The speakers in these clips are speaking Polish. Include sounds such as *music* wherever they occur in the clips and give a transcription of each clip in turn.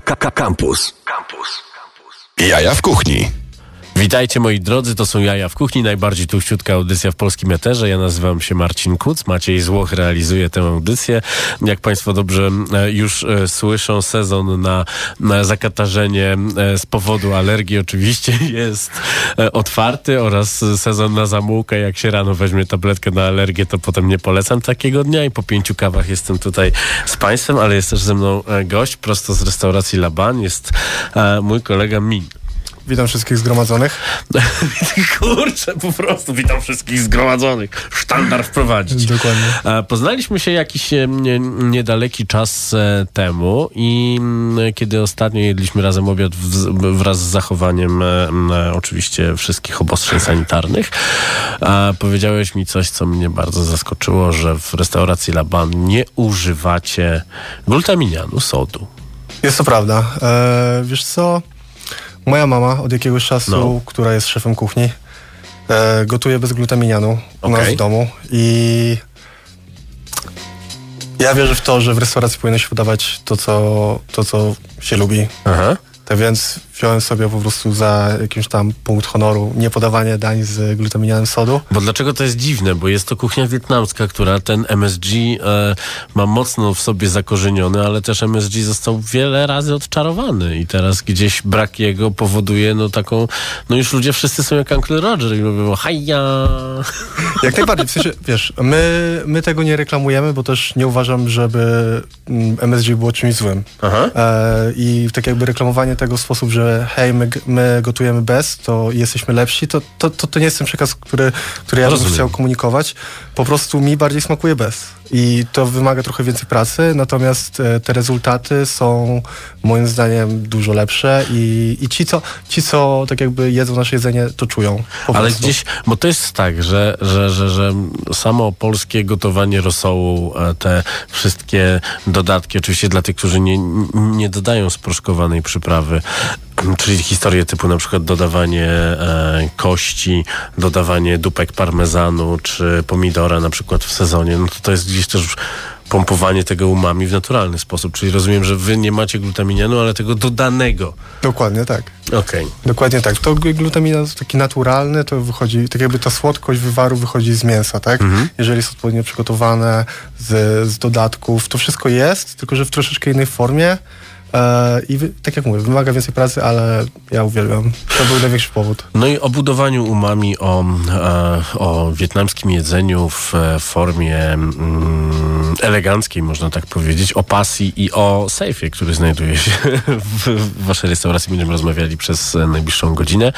Campus. Campus. Jaja w kuchni. Witajcie moi drodzy, to są Jaja w Kuchni, najbardziej tuściutka audycja w polskim eterze. Ja nazywam się Marcin Kuc, Maciej Złoch realizuje tę audycję. Jak Państwo dobrze e, już e, słyszą, sezon na, na zakatarzenie e, z powodu alergii oczywiście *laughs* jest otwarty oraz sezon na zamułkę. Jak się rano weźmie tabletkę na alergię, to potem nie polecam takiego dnia i po pięciu kawach jestem tutaj z Państwem, ale jest też ze mną gość prosto z restauracji Laban, jest mój kolega Min. Witam wszystkich zgromadzonych. *laughs* Kurczę, po prostu witam wszystkich zgromadzonych. Sztandar wprowadzić. Dokładnie. Poznaliśmy się jakiś niedaleki czas e, temu i mm, kiedy ostatnio jedliśmy razem obiad wraz z zachowaniem e, oczywiście wszystkich obostrzeń sanitarnych, powiedziałeś mi coś, co mnie bardzo zaskoczyło, że w restauracji Laban nie używacie glutaminianu sodu. Jest to prawda. E, wiesz co? Moja mama od jakiegoś czasu, no. która jest szefem kuchni, e, gotuje bez glutaminianu u nas w domu i ja wierzę w to, że w restauracji powinno się podawać to, co, to, co się lubi. Aha. Tak więc wziąłem sobie po prostu za jakiś tam punkt honoru niepodawanie dań z glutaminianem sodu. Bo dlaczego to jest dziwne? Bo jest to kuchnia wietnamska, która ten MSG e, ma mocno w sobie zakorzeniony, ale też MSG został wiele razy odczarowany i teraz gdzieś brak jego powoduje no taką, no już ludzie wszyscy są jak Uncle Roger i mówią haja. *laughs* Jak najbardziej, w sensie, wiesz, my, my tego nie reklamujemy, bo też nie uważam, żeby MSG było czymś złym. Aha. E, I tak jakby reklamowanie tego w sposób, że hej, my, my gotujemy bez, to jesteśmy lepsi, to, to, to, to nie jest ten przekaz, który, który ja bym chciał komunikować. Po prostu mi bardziej smakuje bez. I to wymaga trochę więcej pracy, natomiast e, te rezultaty są moim zdaniem dużo lepsze i, i ci, co, ci, co tak jakby jedzą nasze jedzenie, to czują. Ale gdzieś, bo to jest tak, że, że, że, że samo polskie gotowanie rosołu, e, te wszystkie dodatki, oczywiście dla tych, którzy nie, nie dodają sproszkowanej przyprawy, czyli historie typu na przykład dodawanie e, kości, dodawanie dupek parmezanu czy pomidora na przykład w sezonie, no to to jest gdzieś też pompowanie tego umami w naturalny sposób. Czyli rozumiem, że wy nie macie glutaminianu, ale tego dodanego. Dokładnie tak. Okej. Okay. Dokładnie tak. To glutamin taki naturalny, to wychodzi, tak jakby ta słodkość wywaru wychodzi z mięsa, tak? Mhm. Jeżeli jest odpowiednio przygotowane z, z dodatków, to wszystko jest, tylko że w troszeczkę innej formie. E, I tak jak mówię, wymaga więcej pracy, ale ja uwielbiam. To był największy powód. No i o budowaniu umami, o, e, o wietnamskim jedzeniu w formie mm, eleganckiej, można tak powiedzieć, o pasji i o sejfie, który znajduje się *laughs* w, waszej restauracji. Będziemy rozmawiali przez najbliższą godzinę.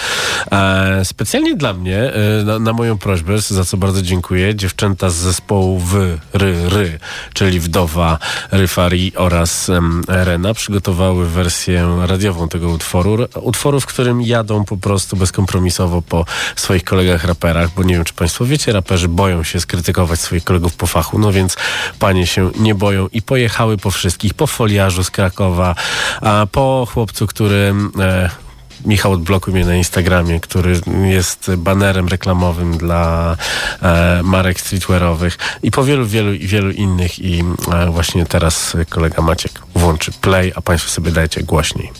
E, specjalnie dla mnie, na, na moją prośbę, za co bardzo dziękuję, dziewczęta z zespołu w Ry, Ry czyli wdowa Ryfari oraz Rena przygotowały przygotowały wersję radiową tego utworu. Utworu, w którym jadą po prostu bezkompromisowo po swoich kolegach raperach, bo nie wiem, czy Państwo wiecie, raperzy boją się skrytykować swoich kolegów po fachu, no więc panie się nie boją i pojechały po wszystkich, po foliarzu z Krakowa, a po chłopcu, który... E, Michał odblokuj mnie na Instagramie, który jest banerem reklamowym dla e, marek streetwearowych i po wielu, wielu, wielu innych i e, właśnie teraz kolega Maciek włączy play, a Państwo sobie dajcie głośniej.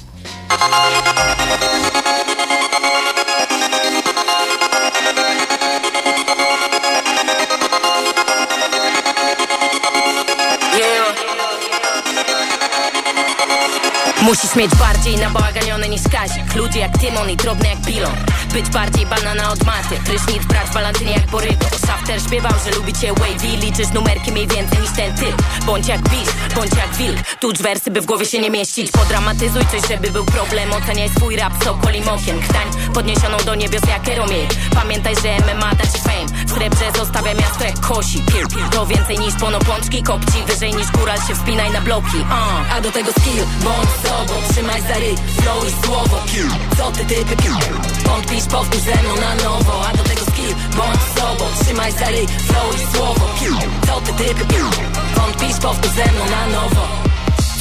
Musisz mieć bardziej nabaganione niż Kazik. Ludzie jak Tymon i drobne jak Bilon Być bardziej banana od maty. Prysznic brać balantynie jak Borygo. Szafter śpiewał, że lubicie wavy. Liczysz numerki mniej więcej niż ten typ. Bądź jak bisz, bądź jak wilk. Tucz wersy, by w głowie się nie mieścić. Podramatyzuj coś, żeby był problem. Oceniaj swój rap sokolim okien Chtań podniesioną do niebios jak Eromir Pamiętaj, że MMA da ci fame. W srebrze zostawia miasto jak kosi. To więcej niż ponopączki Kopci wyżej niż góral się wspinaj na bloki. Uh. A do tego skill, bądź sobą Trzymaj za ryj, flow i słowo. Co ty typy Wątpisz, powtórz ze mną na nowo. A do tego skill, bądź sobą. Trzymaj za ryj, flow i słowo. Co ty typy Wątpisz, powtórz ze mną na nowo.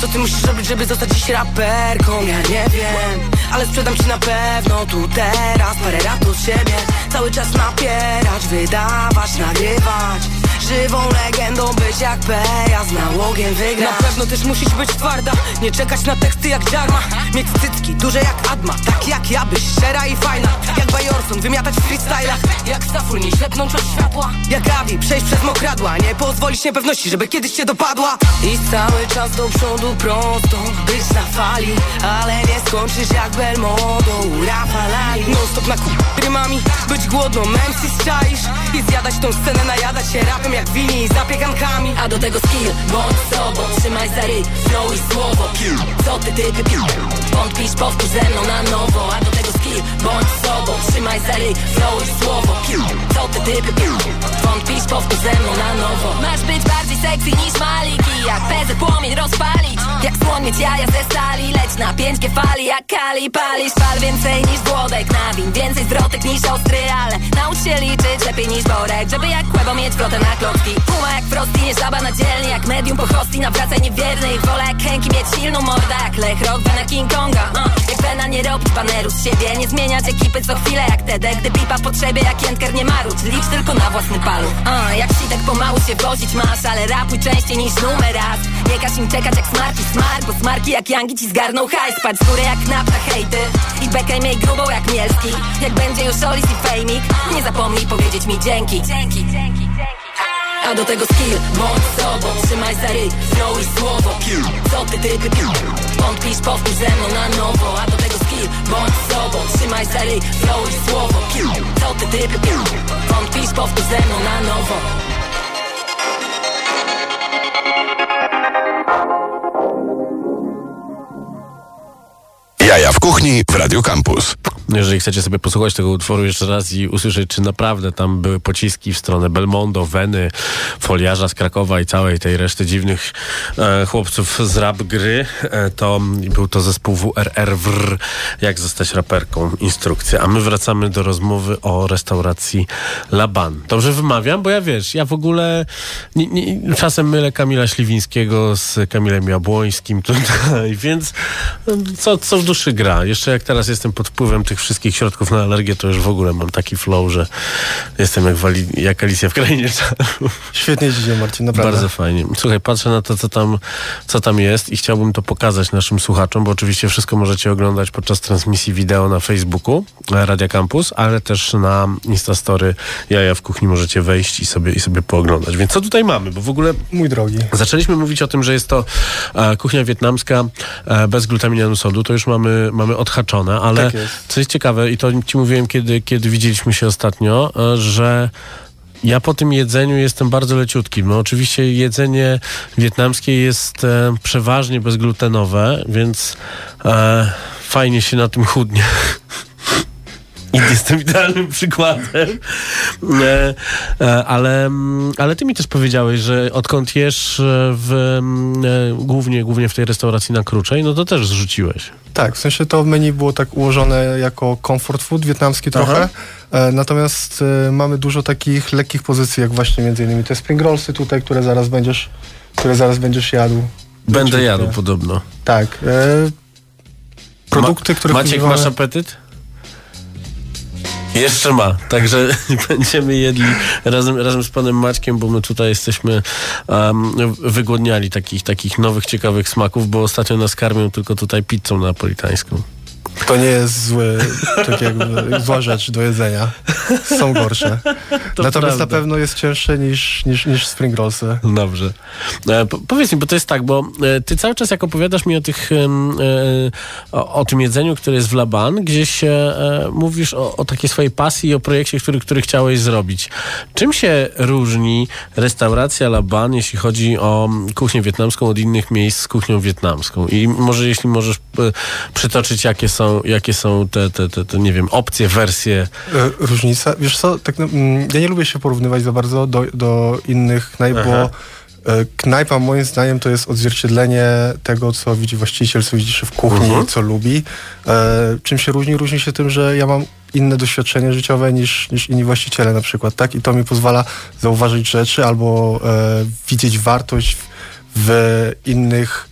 Co ty musisz robić, żeby zostać dziś raperką? Ja nie wiem, ale sprzedam ci na pewno tu teraz Parę lat od siebie, cały czas napierać, wydawać, nagrywać żywą legendą Być jak P, ja z nałogiem wygra. Na pewno też musisz być twarda Nie czekać na teksty jak dziarma Mieć cycki, duże jak Adma Tak jak ja, byś szczera i fajna. Jak Bajorson, wymiatać w freestylach. Jak Stafur, nie ślepnąć od światła. Jak Avi, przejść przez mokradła. Nie pozwolić niepewności, żeby kiedyś cię dopadła. I cały czas do przodu prosto Być na fali, ale nie skończysz jak Belmondo Rafa Lali. Non stop na rymami Być głodną, MC czaisz. I zjadać tą scenę, najadać się rapem jak wini i zapiegankami A do tego skill, bądź sobą Trzymaj za ryj, flow i słowo. Co ty typy pił? Wątpisz, powtórz ze mną na nowo. A do tego skill, bądź sobą Trzymaj za ryj, flow i słowo. Co ty typy pił? Wątpisz, powtórz ze mną na nowo. Masz być bardziej sexy niż maliki Jak PZ płomień rozpalić Jak słoń mieć jaja ze stali Leć na 5G fali jak kali Palisz pal więcej niż Włodek Nawin więcej zwrotek niż ostry Ale naucz się liczyć lepiej niż Borek Żeby jak kłębo mieć flotę na klocki. Puma jak Frosty, nie żaba na dzielnie Jak medium po hostii, nawracaj niewierny Ich wolę jak Henki mieć silną mordę Jak Lech Rock, na King Konga. Uh. Jak Vena nie robić baneru z siebie Nie zmieniać ekipy co chwilę jak Tedek. Gdy pipa potrzebie jak Jentker nie marudź Licz tylko na własny palu uh. Jak sitek pomału się wozić masz Ale rapuj częściej niż numer raz Nie każ im czekać jak smarki smart Bo smarki jak Yangi ci zgarną hajs. Patrz z góry jak napta hejty I bekaj miej grubą jak Mielski. Jak będzie już Olis i Fejmik Nie zapomnij powiedzieć mi dzięki. Dzięki, dzięki, dzięki. A do tego skill, bądź sobą Trzymaj za ryj, flow i słowo. Co ty typy pił? Wątpisz, powtórz ze mną na nowo. A do tego skill, bądź sobą Trzymaj za ryj, flow i słowo. Co ty typy pił? Wątpisz, powtórz ze mną na nowo Jaja w kuchni w Radio Campus. Jeżeli chcecie sobie posłuchać tego utworu jeszcze raz i usłyszeć, czy naprawdę tam były pociski w stronę Belmondo, Weny, Foliarza z Krakowa i całej tej reszty dziwnych e, chłopców z rap gry, e, to był to zespół WRR WR, jak zostać raperką, instrukcja. A my wracamy do rozmowy o restauracji Laban. Dobrze wymawiam? Bo ja wiesz, ja w ogóle nie, nie, czasem mylę Kamila Śliwińskiego z Kamilem Jabłońskim tutaj, *laughs* więc co, co w duszy gra? Jeszcze jak teraz jestem pod wpływem tych wszystkich środków na alergię, to już w ogóle mam taki flow, że jestem jak, wali, jak Alicja w krainie. *laughs* Świetnie ci Marcin, naprawdę. Bardzo fajnie. Słuchaj, patrzę na to, co tam, co tam jest i chciałbym to pokazać naszym słuchaczom, bo oczywiście wszystko możecie oglądać podczas transmisji wideo na Facebooku Radia Campus, ale też na Instastory Jaja w Kuchni możecie wejść i sobie, i sobie pooglądać. Więc co tutaj mamy? Bo w ogóle... Mój drogi. Zaczęliśmy mówić o tym, że jest to e, kuchnia wietnamska e, bez glutaminianu sodu. To już mamy, mamy odhaczone, ale Tak jest. Jest ciekawe i to ci mówiłem, kiedy, kiedy widzieliśmy się ostatnio, e, że ja po tym jedzeniu jestem bardzo leciutki. No oczywiście jedzenie wietnamskie jest e, przeważnie bezglutenowe, więc e, fajnie się na tym chudnie. *laughs* I jestem idealnym przykładem. E, ale, mm, ale ty mi też powiedziałeś, że odkąd jesz e, w, mm, e, głównie, głównie w tej restauracji na Kruczej, no to też zrzuciłeś. Tak, w sensie to menu było tak ułożone jako comfort food wietnamski trochę. Aha. Natomiast mamy dużo takich lekkich pozycji, jak właśnie między innymi te spring rollsy tutaj, które zaraz będziesz, które zaraz będziesz jadł. Będę jadł podobno. Tak. Produkty, które Maciek, masz apetyt? Jeszcze ma, także *laughs* będziemy jedli razem, razem z panem Maćkiem, bo my tutaj jesteśmy um, wygłodniali takich, takich nowych, ciekawych smaków, bo ostatnio nas karmią tylko tutaj pizzą napolitańską. To nie jest zły, tak jakby, zła rzecz do jedzenia. Są gorsze. To Natomiast prawda. na pewno jest cięższe niż, niż, niż spring rollsy. Dobrze. E, po, powiedz mi, bo to jest tak, bo e, ty cały czas jak opowiadasz mi o tych, e, o, o tym jedzeniu, które jest w Laban, gdzieś e, e, mówisz o, o takiej swojej pasji i o projekcie, który, który chciałeś zrobić. Czym się różni restauracja Laban, jeśli chodzi o kuchnię wietnamską od innych miejsc z kuchnią wietnamską? I może jeśli możesz przytoczyć, jakie są, jakie są te, te, te, te, nie wiem, opcje, wersje. E, Różnica, wiesz co, tak, ja nie lubię się porównywać za bardzo do, do innych knajp, Aha. bo e, knajpa moim zdaniem to jest odzwierciedlenie tego, co widzi właściciel, co widzi w kuchni, Mhm. co lubi. E, czym się różni? Różni się tym, że ja mam inne doświadczenie życiowe niż, niż inni właściciele na przykład, tak? I to mi pozwala zauważyć rzeczy albo e, widzieć wartość w, w innych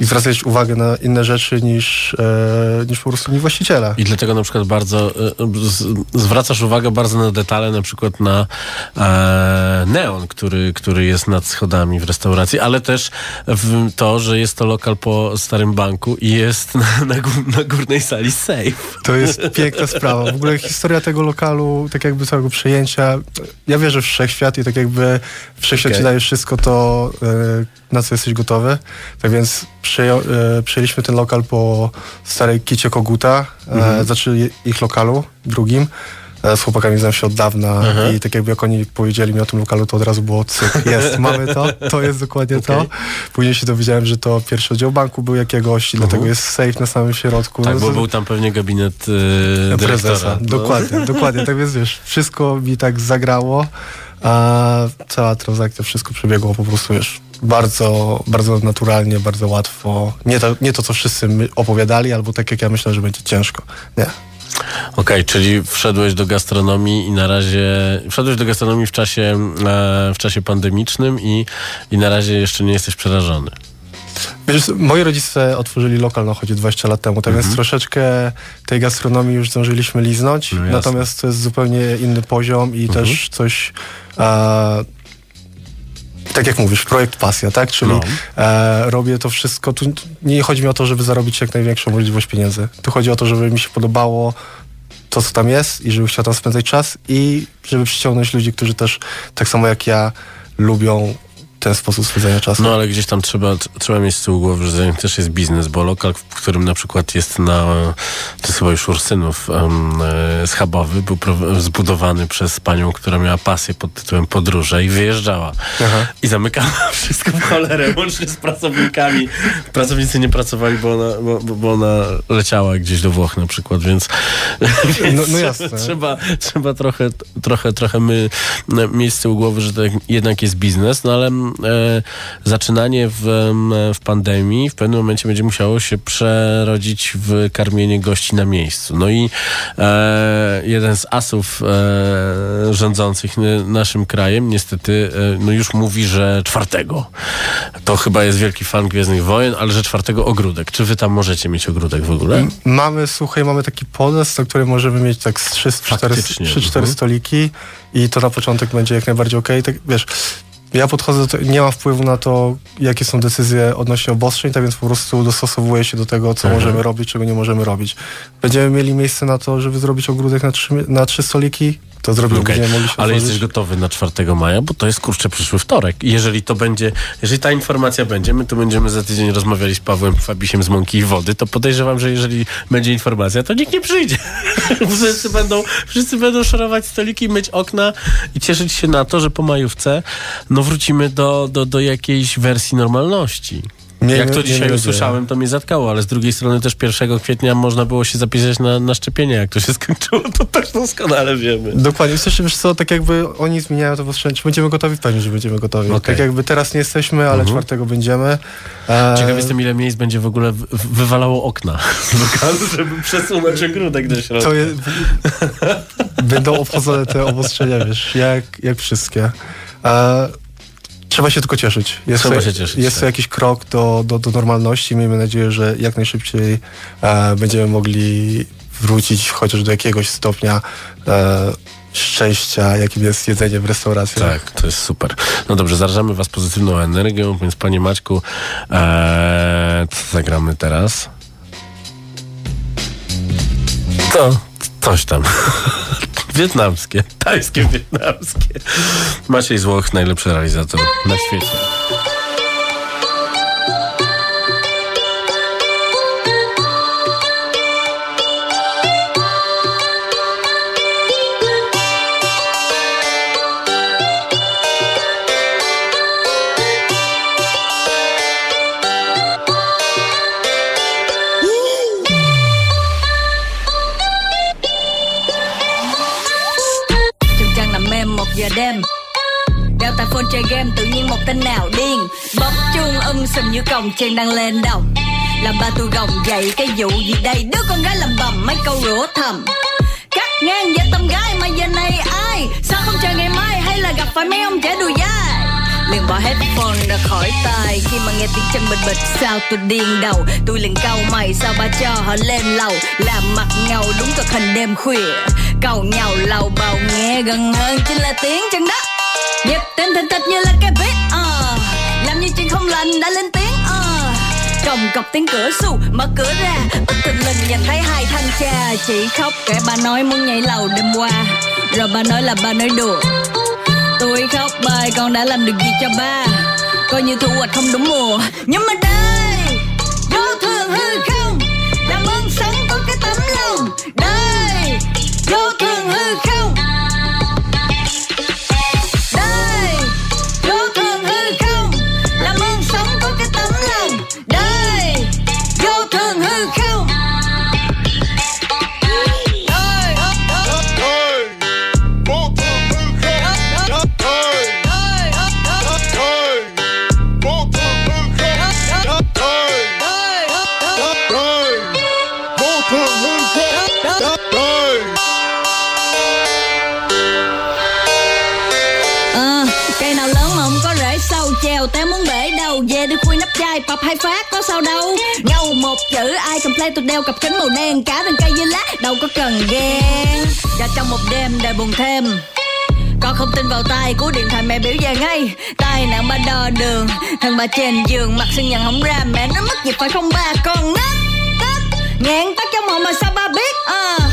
i zwracać uwagę na inne rzeczy niż, e, niż po prostu nie właściciela. I dlatego na przykład bardzo e, z, zwracasz uwagę bardzo na detale, na przykład na e, neon, który, który jest nad schodami w restauracji, ale też w to, że jest to lokal po starym banku i jest na, na, na górnej sali safe. To jest piękna sprawa. W ogóle historia tego lokalu, tak jakby całego przejęcia, ja wierzę w wszechświat i tak jakby wszechświat okay. ci daje wszystko to, e, na co jesteś gotowy. Tak więc przeją, e, przejęliśmy ten lokal po starej kicie Koguta, e, mhm. znaczy ich lokalu, drugim. Z chłopakami znam się od dawna mhm. i tak jakby jak oni powiedzieli mi o tym lokalu, to od razu było cyk, jest, *laughs* mamy to, to jest dokładnie okay. to. Później się dowiedziałem, że to pierwszy oddział banku był jakiegoś i dlatego mhm. jest safe na samym środku. Tak, no, bo był tam pewnie gabinet yy, prezesa. No. Dokładnie, dokładnie. Tak więc wiesz, wszystko mi tak zagrało, a cała transakcja, wszystko przebiegło po prostu, wiesz, bardzo, bardzo naturalnie, bardzo łatwo. Nie to, nie to, co wszyscy opowiadali, albo tak jak ja myślę, że będzie ciężko. Nie. Okej, okay, czyli wszedłeś do gastronomii i na razie wszedłeś do gastronomii w czasie, e, w czasie pandemicznym i, i na razie jeszcze nie jesteś przerażony. Wiesz, moi rodzice otworzyli lokal na chodzie 20 lat temu, tak więc mhm. troszeczkę tej gastronomii już zdążyliśmy liznąć, no natomiast to jest zupełnie inny poziom i mhm. też coś tak jak mówisz, projekt pasja, tak? Czyli no. e, robię to wszystko. Tu nie chodzi mi o to, żeby zarobić jak największą możliwość pieniędzy. Tu chodzi o to, żeby mi się podobało to, co tam jest i żeby chciał tam spędzać czas i żeby przyciągnąć ludzi, którzy też tak samo jak ja lubią ten sposób spędzania czasu. No ale gdzieś tam trzeba, trzeba mieć z tyłu głowy, że też jest biznes, bo lokal, w którym na przykład jest na, to jest chyba już Ursynów um, schabowy, był zbudowany przez panią, która miała pasję pod tytułem podróże i wyjeżdżała. Aha. I zamykała *laughs* wszystko w cholerę, łącznie z pracownikami. Pracownicy nie pracowali, bo ona, bo, bo ona leciała gdzieś do Włoch na przykład, więc, *laughs* więc no, no jasne. trzeba, trzeba trochę, trochę, trochę my mieć z tyłu głowy, że to jednak jest biznes, no ale e, zaczynanie w, w pandemii w pewnym momencie będzie musiało się przerodzić w karmienie gości na miejscu. No i e, jeden z asów e, rządzących naszym krajem niestety e, no już mówi, że czwartego. To chyba jest wielki fan Gwiezdnych Wojen, ale że czwartego ogródek. Czy wy tam możecie mieć ogródek w ogóle? Mamy, słuchaj, mamy taki podest, na którym możemy mieć tak 3-4 mhm. stoliki i to na początek będzie jak najbardziej okej. Okay. Tak, wiesz, ja podchodzę, do, nie mam wpływu na to, jakie są decyzje odnośnie obostrzeń, tak więc po prostu dostosowuję się do tego, co mhm. możemy robić, czego nie możemy robić. Będziemy mieli miejsce na to, żeby zrobić ogródek na trzy, na trzy stoliki, to zrobimy. Okay. Ale jesteś gotowy na 4 maja, bo to jest kurczę przyszły wtorek. Jeżeli to będzie, jeżeli ta informacja będzie, my tu będziemy za tydzień rozmawiali z Pawłem Fabisiem z Mąki i Wody, to podejrzewam, że jeżeli będzie informacja, to nikt nie przyjdzie. *laughs* wszyscy, będą, wszyscy będą szorować stoliki, myć okna i cieszyć się na to, że po majówce no wrócimy do, do, do jakiejś wersji normalności. Nie, Jak to nie, dzisiaj nie usłyszałem, to mnie zatkało, ale z drugiej strony też 1 kwietnia można było się zapisać na, na szczepienie. Jak to się *laughs* skończyło, to też doskonale wiemy. Dokładnie. Słyszę, wiesz co, tak jakby oni zmieniają to w Czy będziemy gotowi? Pewnie, że będziemy gotowi. Okay. Tak jakby teraz nie jesteśmy, ale mhm. czwartego będziemy. E... Ciekaw jestem, ile miejsc będzie w ogóle wywalało okna *laughs* z żeby przesunąć ogródek do środka. To jest... Będą obchodzone te obostrzenia, wiesz, jak, jak wszystkie. E... Trzeba się tylko cieszyć. Jest, Trzeba się cieszyć, jest to tak. jakiś krok do, do, do normalności. Miejmy nadzieję, że jak najszybciej e, będziemy mogli wrócić chociaż do jakiegoś stopnia e, szczęścia, jakim jest jedzenie w restauracji. Tak, to jest super. No dobrze, zarażamy was pozytywną energią, więc panie Maćku, e, co zagramy teraz? To coś tam. *laughs* Wietnamskie, tajskie, wietnamskie. Maciej Złoch, najlepszy realizator na świecie. Xùm như còng chen đang lên đồng. Làm ba tôi gồng dậy cái vụ gì đây? Đứa con gái làm bầm mấy câu rủa thầm. Cắt ngang với tâm gái mà giờ này ai? Sao không chờ ngày mai hay là gặp phải mấy ông trẻ đùi dai? Liền bỏ hết phone ra khỏi tai. Khi mà nghe tiếng chân bịch bịch, sao tôi điên đầu? Tôi liền cau mày, sao ba cho họ lên lầu? Làm mặt ngầu đúng cực hình đêm khuya. Cầu nhau lầu bầu nghe gần hơn chính là tiếng chân đó nhịp tim thình thịch như là cái beat uh. Ờ không lành đã lên tiếng ờ. uh. còng cọc tiếng cửa sù mở cửa ra. Bất thình lình nhìn thấy hai thanh cha chị khóc kể bà nói muốn nhảy lầu đêm qua. Rồi bà nói là bà nói đùa. Tôi khóc bài, con đã làm được gì cho ba? Coi như thu hoạch không đúng mùa. Nhưng mà đây, vô thường hư không, làm ơn sống có cái tấm lòng. Đây, vô thường hư không. Vào tay của điện thoại mẹ biểu về ngay. Tai nạn ba đo đường, thằng bà trên giường mặt sưng nhận không ra. Mẹ nó mất dịp phải không ba? Con nát tắt nghẹn tắt trong hồn mà sao ba biết? Ờ, à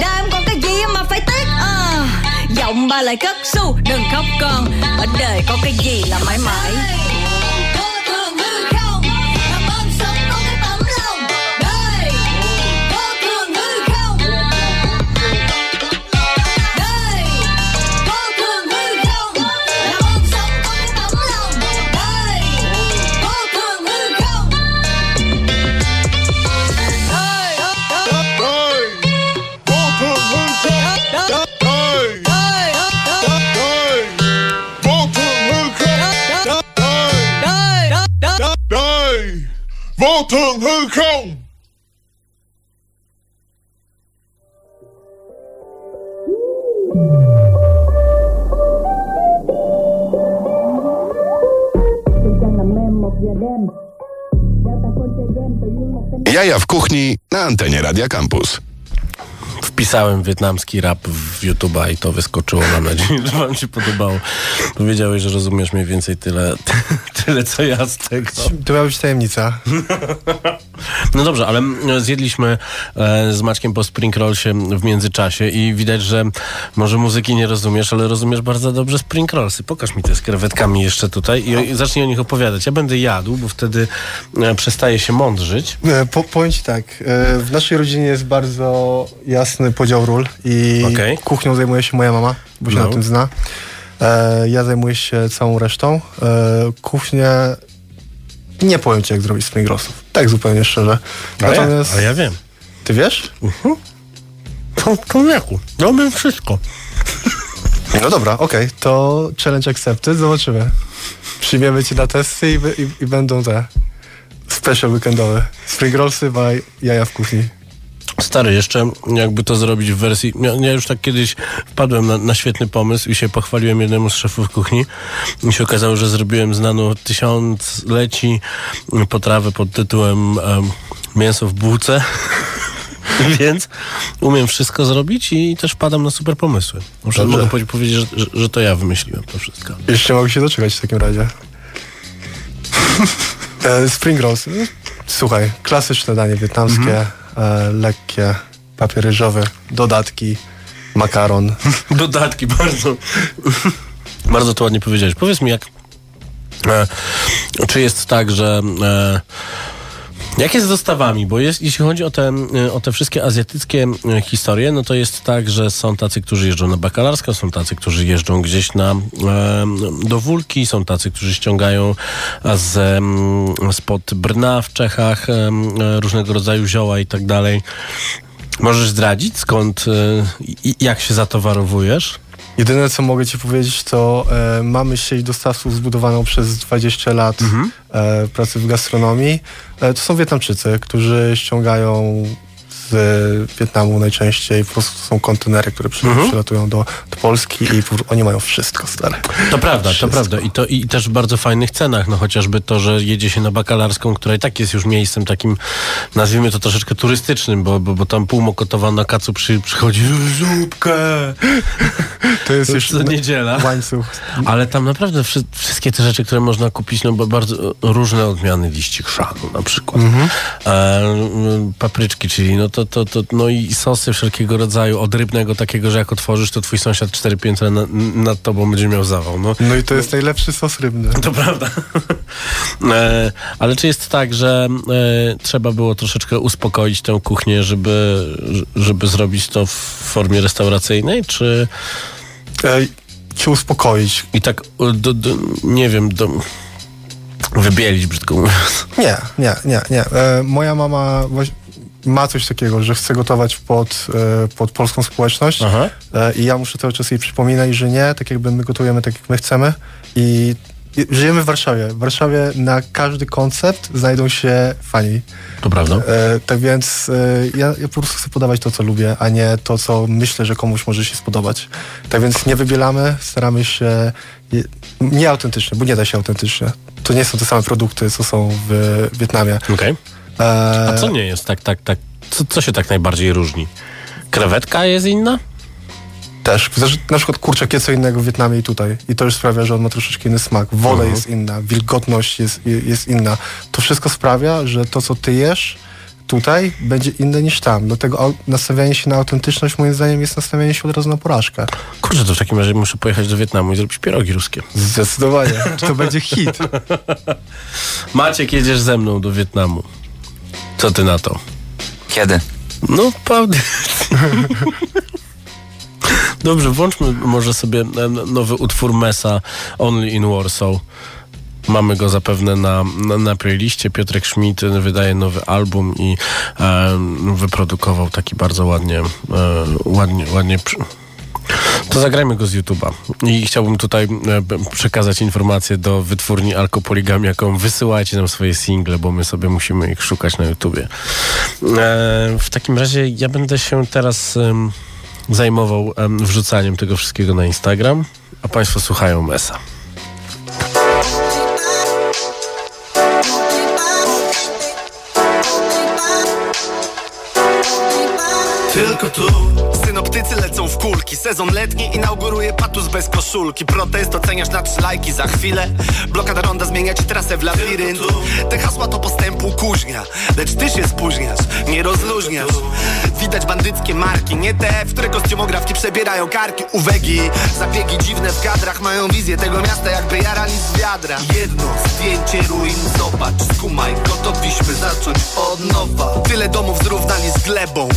đời em còn cái gì mà phải tiếc? À giọng ba lại cất su đừng khóc con. Ở đời có cái gì là mãi mãi? Vô thường Jaja w kuchni na antenie Radia Campus. Wpisałem wietnamski rap w YouTube'a i to wyskoczyło. Mam nadzieję, *laughs* że wam się podobało. Powiedziałeś, że rozumiesz mniej więcej tyle, *laughs* tyle co ja z tego. To miała być tajemnica. *laughs* No dobrze, ale zjedliśmy e, z Maćkiem po spring rollsie w międzyczasie i widać, że może muzyki nie rozumiesz, ale rozumiesz bardzo dobrze spring rollsy. Pokaż mi te z krewetkami jeszcze tutaj i, zacznij o nich opowiadać. Ja będę jadł, bo wtedy e, przestaję się mądrzyć. E, Po, powiem ci tak, w naszej rodzinie jest bardzo jasny podział ról i Okej. kuchnią zajmuje się moja mama, bo się No. na tym zna. Ja zajmuję się całą resztą. Kuchnię nie powiem ci jak zrobić spring rollsów. Tak zupełnie szczerze. A ja, a ja wiem. Ty wiesz? To człowieku, robię wszystko. No dobra, okej, to challenge accepted, zobaczymy. Przyjmiemy cię na testy i, i, i będą te special weekendowe. Spring rollsy by jaja w kuchni. Stary, jeszcze jakby to zrobić w wersji. Ja, ja już tak kiedyś wpadłem na, na świetny pomysł i się pochwaliłem jednemu z szefów kuchni. I się okazało, że zrobiłem znaną tysiącleci potrawę pod tytułem em, Mięso w bułce. *laughs* Więc umiem wszystko zrobić i też wpadam na super pomysły. Muszę, mogę powie- powiedzieć, że, że, że to ja wymyśliłem to wszystko. Jeszcze mogę się doczekać w takim razie. *laughs* e, spring rolls. Słuchaj, klasyczne danie wietnamskie, e, lekkie, papier ryżowy, dodatki, makaron. *laughs* Dodatki bardzo. bardzo to ładnie powiedziałeś. Powiedz mi, jak. E, czy jest tak, że. E, jak jest z dostawami? Bo jest, jeśli chodzi o te, e, o te wszystkie azjatyckie e, historie, no to jest tak, że są tacy, którzy jeżdżą na bakalarsko, są tacy, którzy jeżdżą gdzieś na, e, do Wólki, są tacy, którzy ściągają z, spod Brna w Czechach e, różnego rodzaju zioła i tak dalej. Możesz zdradzić skąd e, jak się zatowarowujesz? Jedyne, co mogę ci powiedzieć, to e, mamy sieć dostawców zbudowaną przez 20 lat e, pracy w gastronomii. E, to są Wietnamczycy, którzy ściągają z Wietnamu najczęściej. Po prostu są kontenery, które przy, Mhm. przylatują do, do Polski i oni mają wszystko, stare. To prawda, Wszystko. to prawda. I to i też w bardzo fajnych cenach. No chociażby to, że jedzie się na bakalarską, która i tak jest już miejscem takim, nazwijmy to troszeczkę turystycznym, bo, bo, bo tam pół Mokotowa na kacu przy, przychodzi zupkę. *laughs* To jest To już co niedziela. łańcuch. Ale tam naprawdę wszy, wszystkie te rzeczy, które można kupić, no bo bardzo różne odmiany liści chrzanu na przykład. E, m, papryczki, czyli no to, to, to, no i sosy wszelkiego rodzaju, od rybnego takiego, że jak otworzysz, to twój sąsiad cztery piętra na, nad tobą będzie miał zawał. No, No i to jest najlepszy sos rybny. *laughs* to prawda. *laughs* e, ale czy jest tak, że e, trzeba było troszeczkę uspokoić tę kuchnię, żeby, żeby zrobić to w formie restauracyjnej, czy Ej, cię uspokoić. i tak, e, do, do, nie wiem, do, wybielić, brzydko mówiąc. Nie, nie, nie, nie. E, moja mama ma coś takiego, że chce gotować pod, e, pod polską społeczność Aha. e, i ja muszę cały czas jej przypominać, że nie, tak jakby my gotujemy tak, jak my chcemy i żyjemy w Warszawie. W Warszawie na każdy koncept znajdą się fani. To prawda. E, tak więc e, ja, ja po prostu chcę podawać to, co lubię, a nie to, co myślę, że komuś może się spodobać. Tak więc nie wybielamy, staramy się je- nie autentycznie, bo nie da się autentycznie. To nie są te same produkty, co są w Wietnamie. Okej. E, A co nie jest tak, tak, tak, co, co się tak najbardziej różni? Krewetka jest inna? Też. Na przykład kurczak jest co innego w Wietnamie i tutaj. I to już sprawia, że on ma troszeczkę inny smak. Woda Mhm. jest inna, wilgotność jest, jest inna. To wszystko sprawia, że to, co ty jesz tutaj, będzie inne niż tam. Dlatego nastawianie się na autentyczność, moim zdaniem, jest nastawianie się od razu na porażkę. Kurczę, to w takim razie muszę pojechać do Wietnamu i zrobić pierogi ruskie. Zdecydowanie. *laughs* to będzie hit. *laughs* Maciek, jedziesz ze mną do Wietnamu. Co ty na to? Kiedy? No, prawda. *laughs* Dobrze, włączmy może sobie nowy utwór Mesa Only in Warsaw. Mamy go zapewne na, na, na playliście. Piotrek Schmidt wydaje nowy album i e, wyprodukował taki bardzo ładnie, e, ładnie, ładnie. To zagrajmy go z YouTube'a. I chciałbym tutaj e, przekazać informację do wytwórni Alkopoligamiakom. Wysyłajcie nam swoje single, bo my sobie musimy ich szukać na YouTubie. E, w takim razie ja będę się teraz zajmował em, wrzucaniem tego wszystkiego na Instagram, a Państwo słuchają Mesa. Tylko tu. Synoptycy lecą w kulki. Sezon letni inauguruje patus bez koszulki. Protest oceniasz na trzy lajki za chwilę. Blokada ronda zmienia ci trasę w labirynt. Te hasła to postępu kuźnia. Lecz ty się spóźniasz, nie rozluźniasz Widać bandyckie marki Nie te, w które kostiumografki przebierają karki. Uwegi, zabiegi dziwne w kadrach Mają wizję tego miasta jakby jarali z wiadra. Jedno zdjęcie ruin Zobacz, skumaj, gotowiśmy zacząć od nowa. Tyle domów zrównali z glebą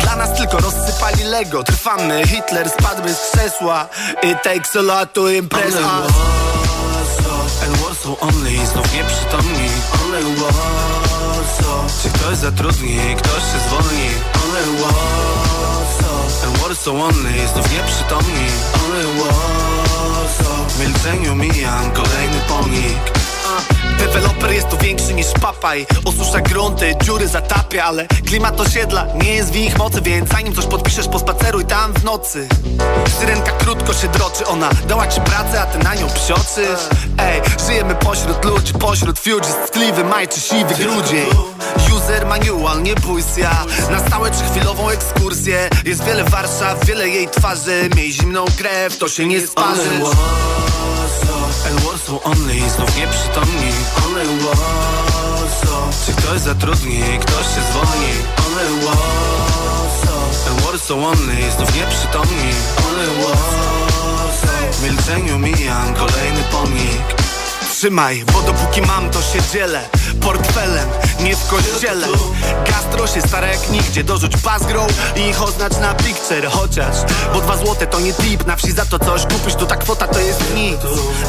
Dla nas tylko rozsypali Lego. Trwamy, Hitler spadł z krzesła It takes a lot to impress us Warsaw only, znów nieprzytomni Only Warsaw Czy ktoś zatrudni, ktoś się zwolni Only Warsaw And Warsaw only, znów nieprzytomni Only Warsaw W milczeniu mijam kolejny pomnik Deweloper jest tu większy niż papaj. Osusza grunty, dziury zatapia Ale klimat osiedla nie jest w ich mocy Więc zanim coś podpiszesz, pospaceruj tam w nocy. Syrenka krótko się droczy Ona dała ci pracę, a ty na nią psioczysz. Ej, żyjemy pośród ludzi Pośród fuges, tkliwy maj czy siwy grudzień. User manual, nie bój ja Na stałe czy chwilową ekskursję. Jest wiele Warszaw, wiele jej twarzy. Miej zimną krew, to się nie sparzy And Warsaw only, znów nieprzytomni. Only Warsaw Czy ktoś zatrudni, ktoś się zwolni? Only Warsaw And Warsaw only, znów nieprzytomni. Only Warsaw W milczeniu mijam kolejny pomnik. Trzymaj, bo dopóki mam to się dzielę Portfelem, nie w kościele. Gastro się stara jak nigdzie Dorzuć bazgrą i ich oznacz na picture Chociaż, bo dwa złote to nie tip Na wsi za to coś kupisz, tu ta kwota to jest nic.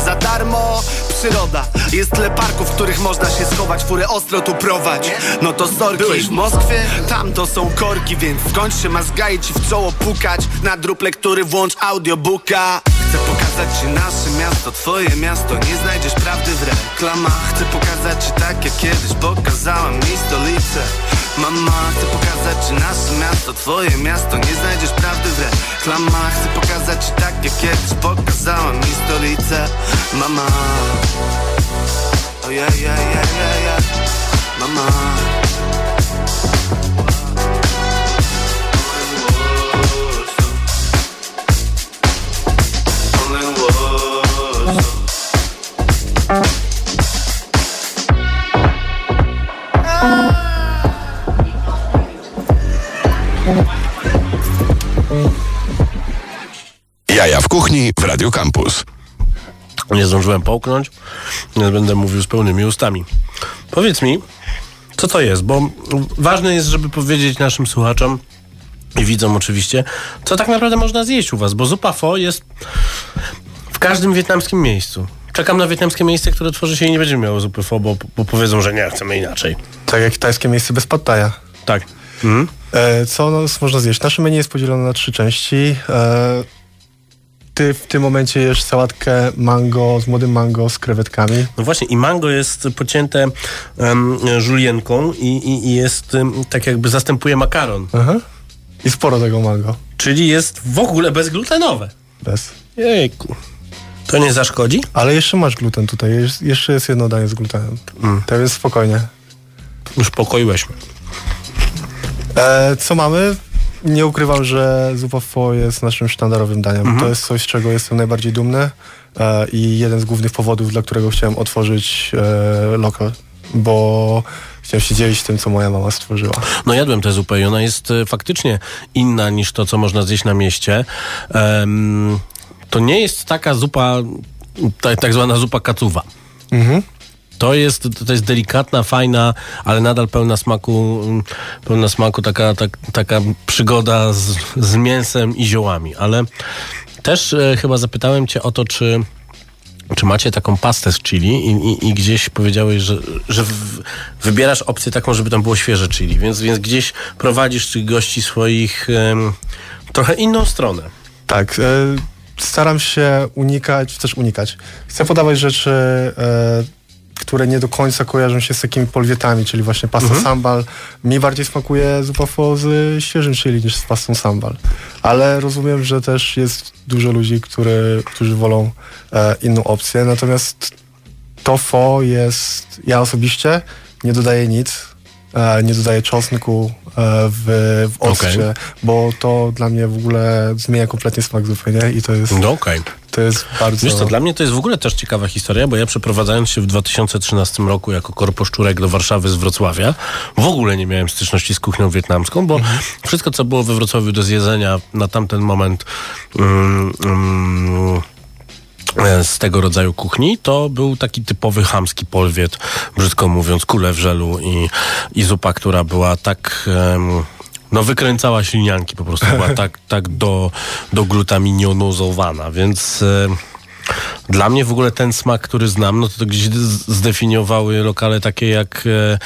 Za darmo przyroda Jest tyle parków, w których można się schować Furę ostro tu prowadź. No to sorki Byłeś w Moskwie? Tam to są korki Więc skąd się ma zgaić i w czoło pukać. Na druple, który włącz audiobooka. Chcę pokazać ci nasze miasto, twoje miasto Nie znajdziesz prawdy w reklamach. Chcę pokazać ci tak jak kiedyś Pokazałem mi stolicę Mama, chcę pokazać ci nasze miasto Twoje miasto, nie znajdziesz prawdy w reklamach. Chcę pokazać ci tak jak kiedyś pokazała mi stolicę. Mama. Oh yeah, yeah, yeah, yeah, yeah Mama kuchni w Radio Campus. Nie zdążyłem połknąć, więc będę mówił z pełnymi ustami. Powiedz mi, co to jest, bo ważne jest, żeby powiedzieć naszym słuchaczom i widzom oczywiście, co tak naprawdę można zjeść u was, bo zupa pho jest w każdym wietnamskim miejscu. Czekam na wietnamskie miejsce, które tworzy się i nie będzie miało zupy pho, bo, bo powiedzą, że nie, chcemy inaczej. Tak jak tajskie miejsce bez pattaja. Tak. Mhm. E, co można zjeść? Nasze menu jest podzielone na trzy części. E, ty w tym momencie jesz sałatkę mango z młodym mango z krewetkami. No właśnie, i mango jest pocięte um, żulienką i, i, i jest um, tak jakby zastępuje makaron. Aha. I sporo tego mango. Czyli jest w ogóle bezglutenowe. Bez. Jejku. To nie zaszkodzi? Ale jeszcze masz gluten tutaj. Jest, jeszcze jest jedno danie z glutenem. Mm. Tak więc spokojnie. Już pokoiłeś mnie. E, co mamy? Nie ukrywam, że zupa pho jest naszym sztandarowym daniem. Mhm. To jest coś, z czego jestem najbardziej dumny e, i jeden z głównych powodów, dla którego chciałem otworzyć e, lokal, bo chciałem się dzielić tym, co moja mama stworzyła. No jadłem tę zupę i ona jest e, faktycznie inna niż to, co można zjeść na mieście. Em, to nie jest taka zupa, ta, tak zwana zupa kacuwa. Mhm. To jest, to jest delikatna, fajna, ale nadal pełna smaku, mm, pełna smaku taka, tak, taka przygoda z, z mięsem i ziołami. Ale też e, chyba zapytałem cię o to, czy, czy macie taką pastę z chili i, i, i gdzieś powiedziałeś, że, że w, wybierasz opcję taką, żeby tam było świeże chili, więc, więc gdzieś prowadzisz tych gości swoich trochę inną stronę. Tak. E, staram się unikać, też unikać. Chcę podawać rzeczy, e, które nie do końca kojarzą się z takimi polwietami, czyli właśnie pasta Mhm. sambal. Mi bardziej smakuje zupa pho z świeżym chili niż z pastą sambal. Ale rozumiem, że też jest dużo ludzi, który, którzy wolą e, inną opcję. Natomiast to pho jest, ja osobiście nie dodaję nic. E, nie dodaję czosnku e, w, w occie, Okej. bo to dla mnie w ogóle zmienia kompletnie smak zupy, nie? I to jest, No okej. To jest bardzo... Wiesz co, dla mnie to jest w ogóle też ciekawa historia, bo ja przeprowadzając się w 2013 roku jako korposzczurek do Warszawy z Wrocławia, w ogóle nie miałem styczności z kuchnią wietnamską, bo wszystko, co było we Wrocławiu do zjedzenia na tamten moment mm, e, z tego rodzaju kuchni, to był taki typowy chamski polwiet, brzydko mówiąc, kule w żelu i, i zupa, która była tak... em, no wykręcała silnianki, po prostu była *laughs* tak, tak do, do glutaminionizowana, więc e, dla mnie w ogóle ten smak, który znam, no to, to gdzieś zdefiniowały lokale takie jak e,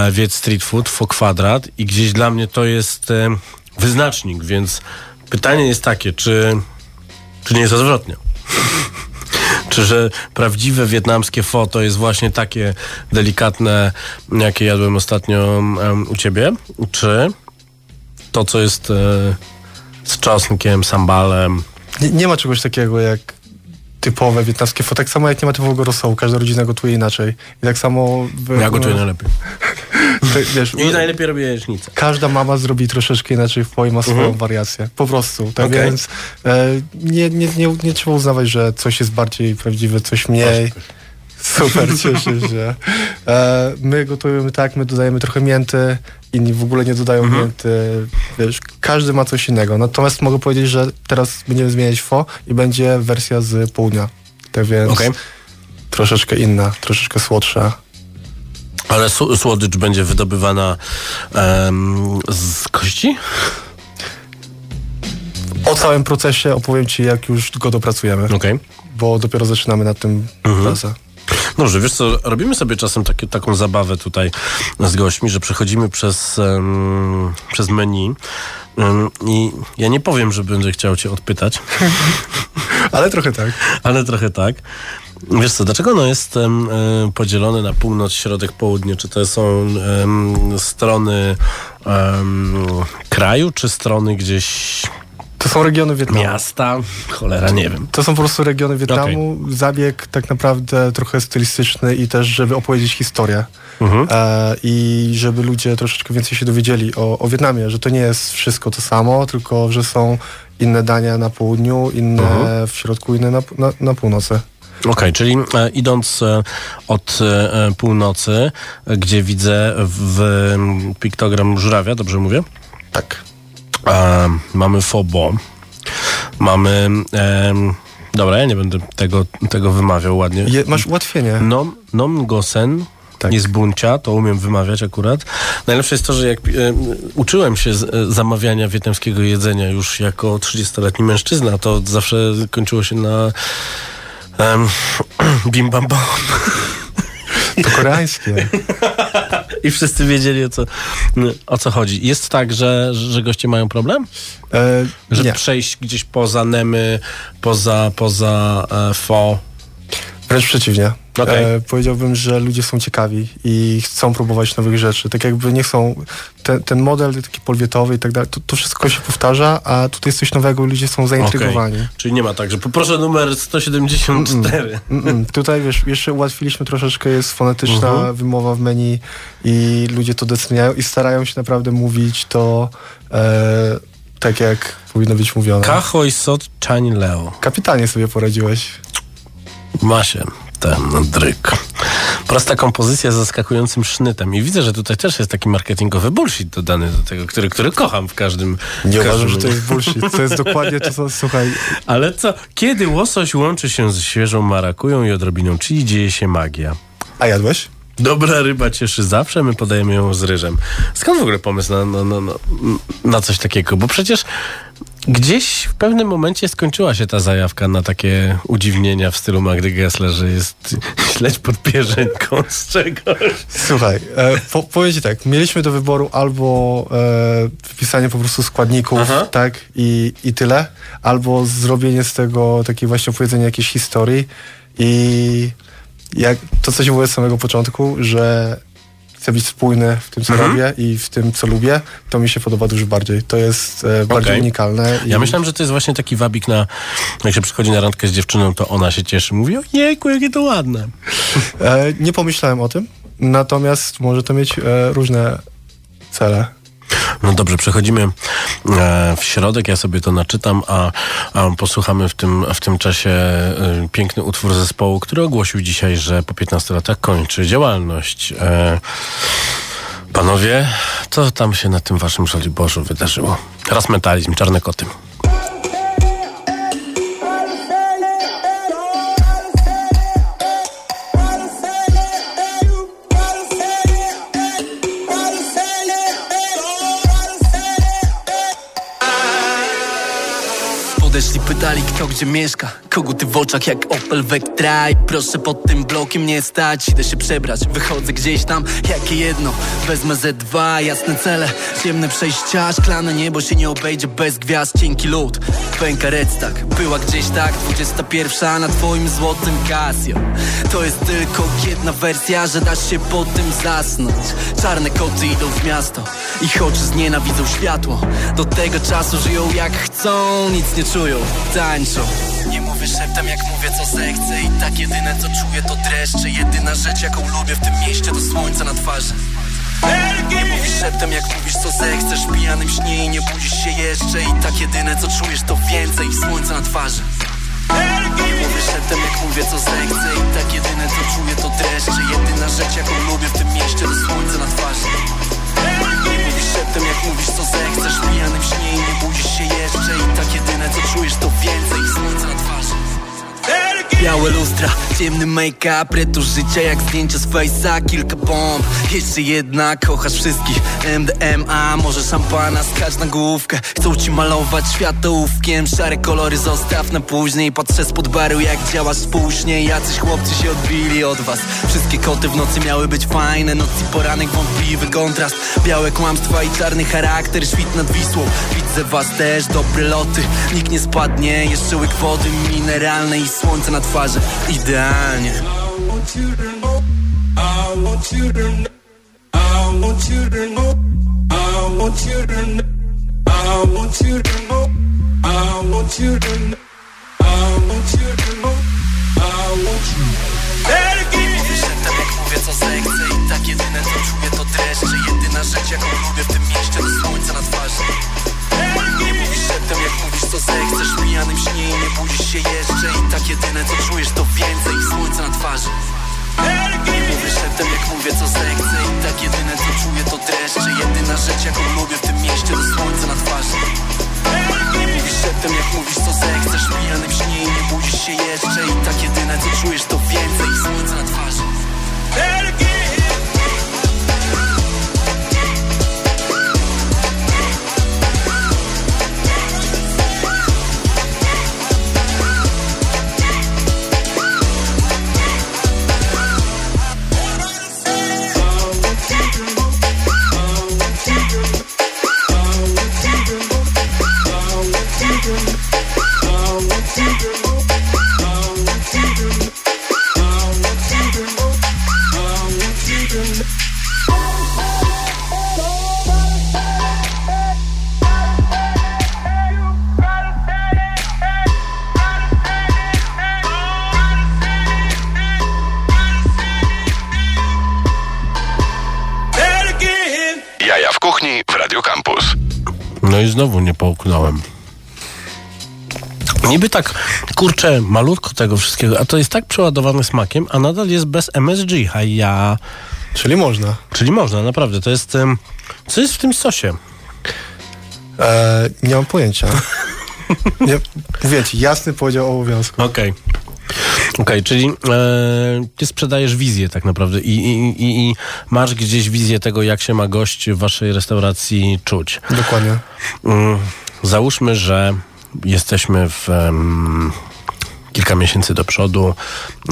e, Wiec Street Food, Fo Kwadrat i gdzieś dla mnie to jest e, wyznacznik, więc pytanie jest takie, czy, czy nie jest odwrotnie? *laughs* Czy że prawdziwe wietnamskie fo to jest właśnie takie delikatne, jakie jadłem ostatnio u ciebie? Czy to, co jest e, z czosnkiem, sambalem? Nie, nie ma czegoś takiego jak typowe wietnamskie fo, tak samo jak nie ma typowego rosołu, każda rodzina gotuje inaczej. I tak samo... W, Ja gotuję najlepiej. *laughs* Te, wiesz, I najlepiej robię jajecznicę. każda mama zrobi troszeczkę inaczej w i ma swoją Mhm. wariację. Po prostu. Tak Okej. więc e, nie, nie, nie, nie trzeba uznawać, że coś jest bardziej prawdziwe, coś mniej. Super, cieszę się. *laughs* E, my gotujemy tak, my dodajemy trochę mięty, inni w ogóle nie dodają Mhm. mięty. Wiesz, każdy ma coś innego. Natomiast mogę powiedzieć, że teraz będziemy zmieniać fo i będzie wersja z południa. Tak więc Okej. troszeczkę inna, troszeczkę słodsza. Ale słodycz będzie wydobywana em, z kości? O całym procesie opowiem Ci, jak już go dopracujemy, Okej. bo dopiero zaczynamy nad tym Mhm. pracę. Dobrze, wiesz co, robimy sobie czasem takie, taką zabawę tutaj z gośćmi, że przechodzimy przez, em, przez menu em, i ja nie powiem, że będę chciał cię odpytać, *laughs* Ale trochę tak. ale trochę tak. Wiesz co, dlaczego ono jest um, podzielone na północ, środek, południe? Czy to są um, strony um, kraju, czy strony gdzieś To są regiony Wietnamu. miasta? Cholera, nie wiem. To są po prostu regiony Wietnamu. Zabieg tak naprawdę trochę stylistyczny i też, żeby opowiedzieć historię. E, I żeby ludzie troszeczkę więcej się dowiedzieli o, o Wietnamie, że to nie jest wszystko to samo, tylko że są inne dania na południu, inne w środku, inne na, na, na północy. Okej, czyli e, idąc e, od e, północy, e, gdzie widzę w piktogram żurawia, dobrze mówię? Tak. E, mamy Fobo. Mamy. em, dobra, ja nie będę tego, tego wymawiał ładnie. Je, masz ułatwienie. Nom, nom Gosen. Tak. Jest buncia, to umiem wymawiać akurat. Najlepsze jest to, że jak e, uczyłem się z, e, zamawiania wietnamskiego jedzenia już jako 30-letni mężczyzna, to zawsze kończyło się na *clears throat* bim bam bam. *laughs* To koreańskie. *laughs* I wszyscy wiedzieli o co, o co chodzi. Jest tak, że, że goście mają problem? E, Żeby nie. przejść gdzieś poza Nemy, poza, poza e, Fo. Wręcz przeciwnie. Okej. E, powiedziałbym, że ludzie są ciekawi i chcą próbować nowych rzeczy. Tak jakby nie chcą, ten, ten model taki polwietowy i tak dalej, to, to wszystko się powtarza, a tutaj jest coś nowego i ludzie są zaintrygowani. Okej. Czyli nie ma tak, że poproszę numer 174. Mm-mm. Tutaj wiesz, jeszcze ułatwiliśmy troszeczkę, jest fonetyczna Mhm. wymowa w menu i ludzie to doceniają i starają się naprawdę mówić to e, tak, jak powinno być mówione. Kahoj Sot Chani Leo. Kapitalnie sobie poradziłeś. Ma się ten dryk. Prosta kompozycja z zaskakującym sznytem. I widzę, że tutaj też jest taki marketingowy bullshit dodany do tego, który, który kocham w każdym. Nie w każdym uważam, że to jest bullshit. To jest dokładnie to, co, słuchaj, Ale co? Kiedy łosoś łączy się z świeżą marakują i odrobiną chili, dzieje się magia. a jadłeś? Dobra ryba cieszy zawsze, my podajemy ją z ryżem. Skąd w ogóle pomysł na, na, na, na, na coś takiego? Bo przecież gdzieś w pewnym momencie skończyła się ta zajawka na takie udziwnienia w stylu Magdy Gessler, że jest *laughs* śledź pod pierzynką z czegoś. Słuchaj, e, po, powiem ci tak, mieliśmy do wyboru albo e, wpisanie po prostu składników, Aha. tak, i, i tyle, albo zrobienie z tego takiej właśnie opowiedzenia jakiejś historii i jak, to, co ci mówię z samego początku, że chcę być spójny w tym, co Mhm. robię i w tym, co lubię, to mi się podoba dużo bardziej. To jest e, bardziej Okej. unikalne. Ja i- myślałem, że to jest właśnie taki wabik na, jak się przychodzi na randkę z dziewczyną, to ona się cieszy, mówi, o jejku, jakie to ładne. E, nie pomyślałem o tym, natomiast może to mieć e, różne cele. No dobrze, przechodzimy e, w środek, ja sobie to naczytam, a, a posłuchamy w tym, w tym czasie e, piękny utwór zespołu, który ogłosił dzisiaj, że po 15 latach kończy działalność. E, panowie, co tam się na tym waszym Żoliborzu wydarzyło? Raz metalizm, czarne koty. Gdzie mieszka Koguty w oczach jak Opel Vectra. Proszę pod tym blokiem nie stać Idę się przebrać, wychodzę gdzieś tam Jakie jedno, wezmę Z2 Jasne cele, ciemne przejścia Szklane niebo się nie obejdzie bez gwiazd. Cienki lód, pęka redstack Była gdzieś tak, 21 Na twoim złotym Casio To jest tylko jedna wersja Że dasz się po tym zasnąć. Czarne koty idą w miasto Ich oczy znienawidzą światło Do tego czasu żyją jak chcą Nic nie czują, tańczą Nie mówię szeptem jak mówię co zechcę. I tak jedyne co czuję to dreszcze. Jedyna rzecz jaką lubię w tym mieście to słońce na twarzy. Nie mówisz szeptem jak mówisz co zechcesz. W pijanym śnie i nie budzisz się jeszcze. I tak jedyne co czujesz to więcej Słońca na twarzy. Nie mówię szeptem jak mówię co zechcę. I tak jedyne co czuję to dreszcze. Jedyna rzecz jaką lubię w tym mieście to słońce na twarzy Szeptem jak mówisz co zechcesz pijanym śnie i nie budzisz się jeszcze. I tak jedyne co czujesz to więcej twarzy Białe lustra, ciemny make-up Retusz życia jak zdjęcia z face'a Kilka bomb, jeszcze jedna Kochasz wszystkich, MDMA Może szampana, skacz na główkę. Chcą ci malować światłówkiem Szare kolory zostaw na później. Patrzę spod baru jak działasz spójrznie Jacyś chłopcy się odbili od was. Wszystkie koty w nocy miały być fajne. Noc i poranek wątpliwy kontrast. Białe kłamstwa i czarny charakter Świt nad Wisłą, widzę was też Dobre loty, nikt nie spadnie Jeszcze łyk wody mineralnej i słońce na twarzy twarzy. Idealnie. Tak mówię co zechcę tak jedyne co czuję to dreszcze. Jedyna rzecz jaką lubię w tym mieście to słońce na twarzy szeptem jak mówisz co zechcesz W pijanym śnie i nie budzisz się jeszcze I tak jedyne co czujesz to więcej słońca na twarzy. Nie mówię szeptem jak mówię co zechcę I tak jedyne co czuję to dreszcze. Jedyna rzecz jaką lubię w tym mieście to słońce na twarzy. Nie mówisz szeptem jak mówisz co zechcesz w śnie i nie budzisz się jeszcze I tak jedyne co czujesz to więcej słońce na twarzy znowu nie połknąłem. Niby tak, kurczę, malutko tego wszystkiego, a to jest tak przeładowane smakiem, a nadal jest bez MSG, a ja... Czyli można. Czyli można, naprawdę, to jest... em, Co jest w tym sosie? E, nie mam pojęcia. *laughs* nie, ci, jasny podział obowiązków. Okej. Okej, czyli e, ty sprzedajesz wizję tak naprawdę i, i, i, i masz gdzieś wizję tego, jak się ma gość w waszej restauracji czuć. Dokładnie. Mm, Załóżmy, że jesteśmy w em, kilka miesięcy do przodu,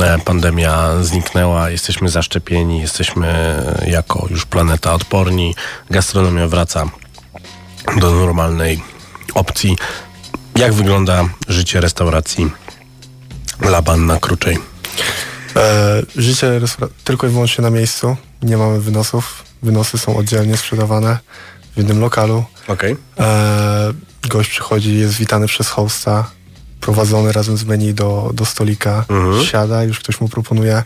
e, pandemia zniknęła, jesteśmy zaszczepieni, jesteśmy e, jako już planeta odporni, gastronomia wraca do normalnej opcji. Jak wygląda życie restauracji Laban na Kruczej? E, życie tylko i wyłącznie na miejscu. Nie mamy wynosów. Wynosy są oddzielnie sprzedawane w jednym lokalu. Okej. E, gość przychodzi, jest witany przez hosta, prowadzony razem z menu do, do stolika. Siada, już ktoś mu proponuje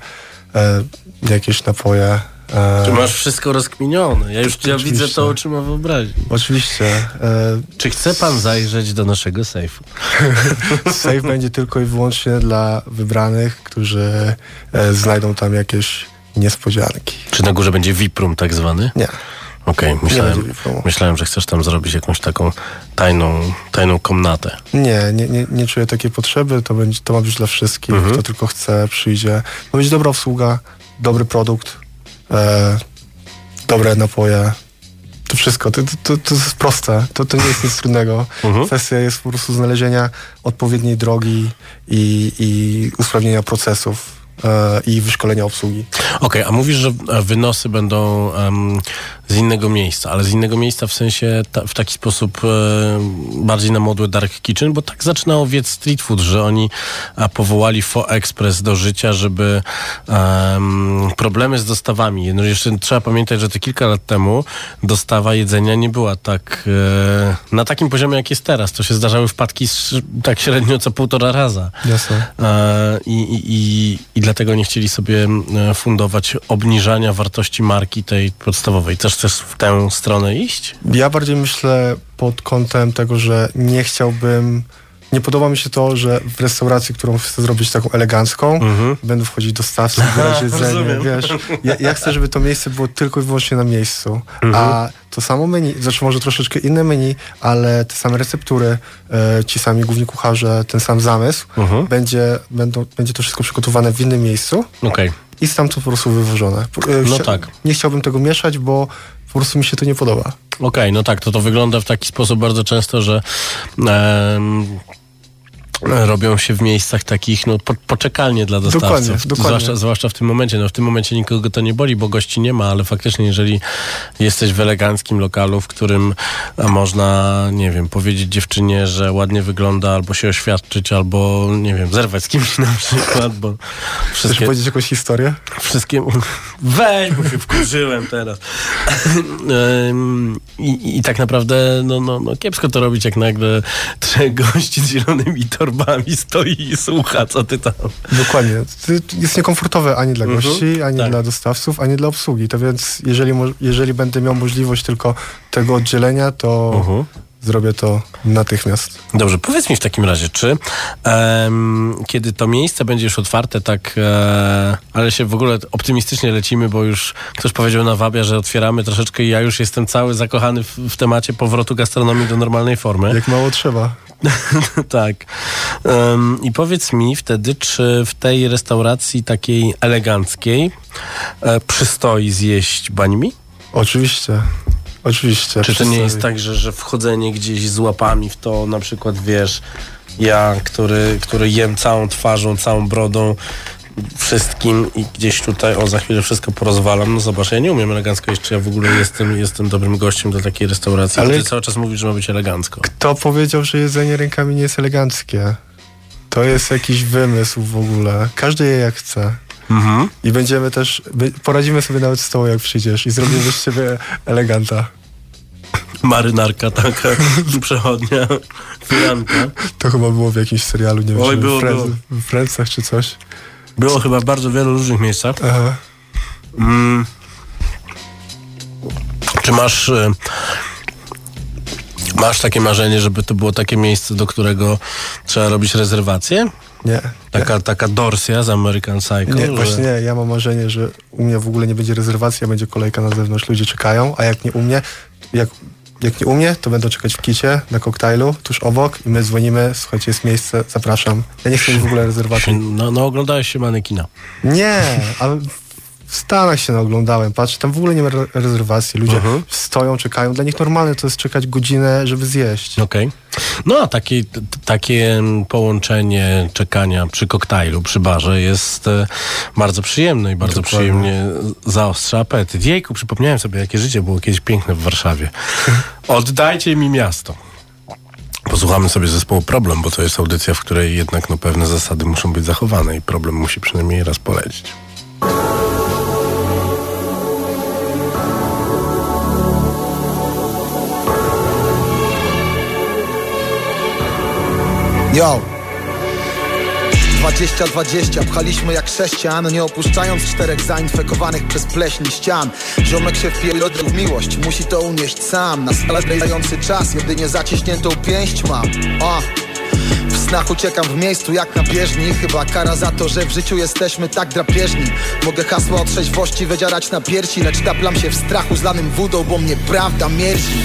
e, jakieś napoje. E, Czy masz wszystko rozkminione? Ja już ja widzę to oczyma wyobraźni. Oczywiście. E, Czy chce pan zajrzeć do naszego sejfu? *laughs* Safe będzie tylko i wyłącznie dla wybranych, którzy e, znajdą tam jakieś niespodzianki. Czy na górze będzie VIP room tak zwany? Nie. Okej, będzie myślałem, myślałem, że chcesz tam zrobić jakąś taką tajną, tajną komnatę. Nie, nie, nie, nie czuję takiej potrzeby. To, będzie, to ma być dla wszystkich. Kto tylko chce, przyjdzie. Ma być dobra obsługa, dobry produkt, e, dobre napoje. To wszystko. To, to, to jest proste. To, to nie jest nic trudnego. *laughs* Kwestia jest po prostu znalezienia odpowiedniej drogi i, i usprawnienia procesów i wyszkolenia obsługi. Okej, a mówisz, że e, wynosy będą em, z innego miejsca, ale z innego miejsca w sensie ta, w taki sposób e, bardziej na modłę Dark Kitchen, bo tak zaczynało wiec street food, że oni a, powołali Fo Express do życia, żeby em, problemy z dostawami. No jeszcze trzeba pamiętać, że te kilka lat temu dostawa jedzenia nie była tak e, na takim poziomie, jak jest teraz. To się zdarzały wpadki sz- tak średnio co półtora raza. Jasne. E, I, i, i, I dlatego nie chcieli sobie e, fundować obniżania wartości marki tej podstawowej. Też chcesz w tę stronę iść? Ja bardziej myślę pod kątem tego, że nie chciałbym. Nie podoba mi się to, że w restauracji, którą chcę zrobić taką elegancką, będą wchodzić dostawcy, *laughs* zbierać jedzenie, wiesz. Ja, ja chcę, żeby to miejsce było tylko i wyłącznie na miejscu. A to samo menu, znaczy może troszeczkę inne menu, ale te same receptury, e, ci sami główni kucharze, ten sam zamysł, będzie, będą, będzie to wszystko przygotowane w innym miejscu Okej. i stamtąd po prostu wywożone. E, No chcia- tak. Nie chciałbym tego mieszać, bo po prostu mi się to nie podoba. Okej, no tak, to to wygląda w taki sposób bardzo często, że robią się w miejscach takich, no, po, poczekalnie dla dostawców. Dokładnie, dokładnie. Zwłaszcza, zwłaszcza w tym momencie. No, w tym momencie nikogo to nie boli, bo gości nie ma, ale faktycznie, jeżeli jesteś w eleganckim lokalu, w którym można, nie wiem, powiedzieć dziewczynie, że ładnie wygląda, albo się oświadczyć, albo, nie wiem, zerwać z kimś na przykład, bo Chcesz wszystkie... powiedzieć jakąś historię? Wszystkie... Weź, bo się wkurzyłem teraz. I, I tak naprawdę no, no, no kiepsko to robić, jak nagle trzech gości z zielonymi torbami stoi i słucha, co ty tam... Dokładnie. To jest niekomfortowe ani dla Mhm. gości, ani Tak. dla dostawców, ani dla obsługi. To więc jeżeli, jeżeli będę miał możliwość tylko tego oddzielenia, to Mhm. Zrobię to natychmiast. Dobrze, powiedz mi w takim razie, czy em, kiedy to miejsce będzie już otwarte, tak, e, ale się w ogóle optymistycznie lecimy, bo już ktoś powiedział na Wabia, że otwieramy troszeczkę i ja już jestem cały zakochany w, w temacie powrotu gastronomii do normalnej formy. Jak mało trzeba. *laughs* tak. Em, I powiedz mi wtedy, czy w tej restauracji takiej eleganckiej e, przystoi zjeść bańmi? Oczywiście. Oczywiście. Czy to nie jest tak, że, że wchodzenie gdzieś z łapami w to, na przykład wiesz, ja, który, który jem całą twarzą, całą brodą, wszystkim i gdzieś tutaj, o za chwilę wszystko porozwalam. No zobacz, ja nie umiem elegancko jeść, czy ja w ogóle jestem, jestem dobrym gościem do takiej restauracji. Ale Ale- ty cały czas mówisz, że ma być elegancko. Kto powiedział, że jedzenie rękami nie jest eleganckie? To jest jakiś wymysł w ogóle. Każdy je jak chce. Mhm. I będziemy też, poradzimy sobie nawet z tobą, jak przyjdziesz i zrobimy z ciebie eleganta. Marynarka taka, *laughs* przechodnia, firanka. To chyba było w jakimś serialu, nie wiem, Oj, było, w, Friends, było. w Friendsach czy coś. Było chyba w bardzo wielu różnych miejscach. Aha. Mm. Czy masz e, masz takie marzenie, żeby to było takie miejsce, do którego trzeba robić rezerwację? Nie. Taka, taka dorsja z American Psycho? Nie, że- właśnie nie. Ja mam marzenie, że u mnie w ogóle nie będzie rezerwacji, a będzie kolejka na zewnątrz. Ludzie czekają, a jak nie u mnie, jak, jak nie u mnie, to będą czekać w kicie na koktajlu tuż obok i my dzwonimy, słuchajcie, jest miejsce, zapraszam. Ja nie chcę mieć w ogóle rezerwacji. No, no oglądałeś się manekina. Nie, ale w Stanach się naoglądałem, patrz, tam w ogóle nie ma re- rezerwacji. Ludzie Mhm. stoją, czekają. Dla nich normalne to jest czekać godzinę, żeby zjeść. Okej. No a takie, t- takie połączenie czekania przy koktajlu, przy barze jest e, bardzo przyjemne i bardzo Dokładnie. przyjemnie zaostrza apetyt. Jejku, przypomniałem sobie, jakie życie było kiedyś piękne w Warszawie. *laughs* Oddajcie mi miasto. Posłuchamy sobie zespołu Problem, bo to jest audycja, w której jednak no, pewne zasady muszą być zachowane i problem musi przynajmniej raz polecić. Yo! 20-20 pchaliśmy jak sześcian Nie opuszczając czterech zainfekowanych przez pleśń ścian. Ziomek się wpierdolił w miłość Musi to unieść sam. Na skalę dający czas Jedynie zaciśniętą pięść mam O! W snach uciekam w miejscu jak na bieżni. Chyba kara za to, że w życiu jesteśmy tak drapieżni. Mogę hasła o trzeźwości wydzierać na piersi Lecz taplam się w strachu zlanym wódą Bo mnie prawda mierzi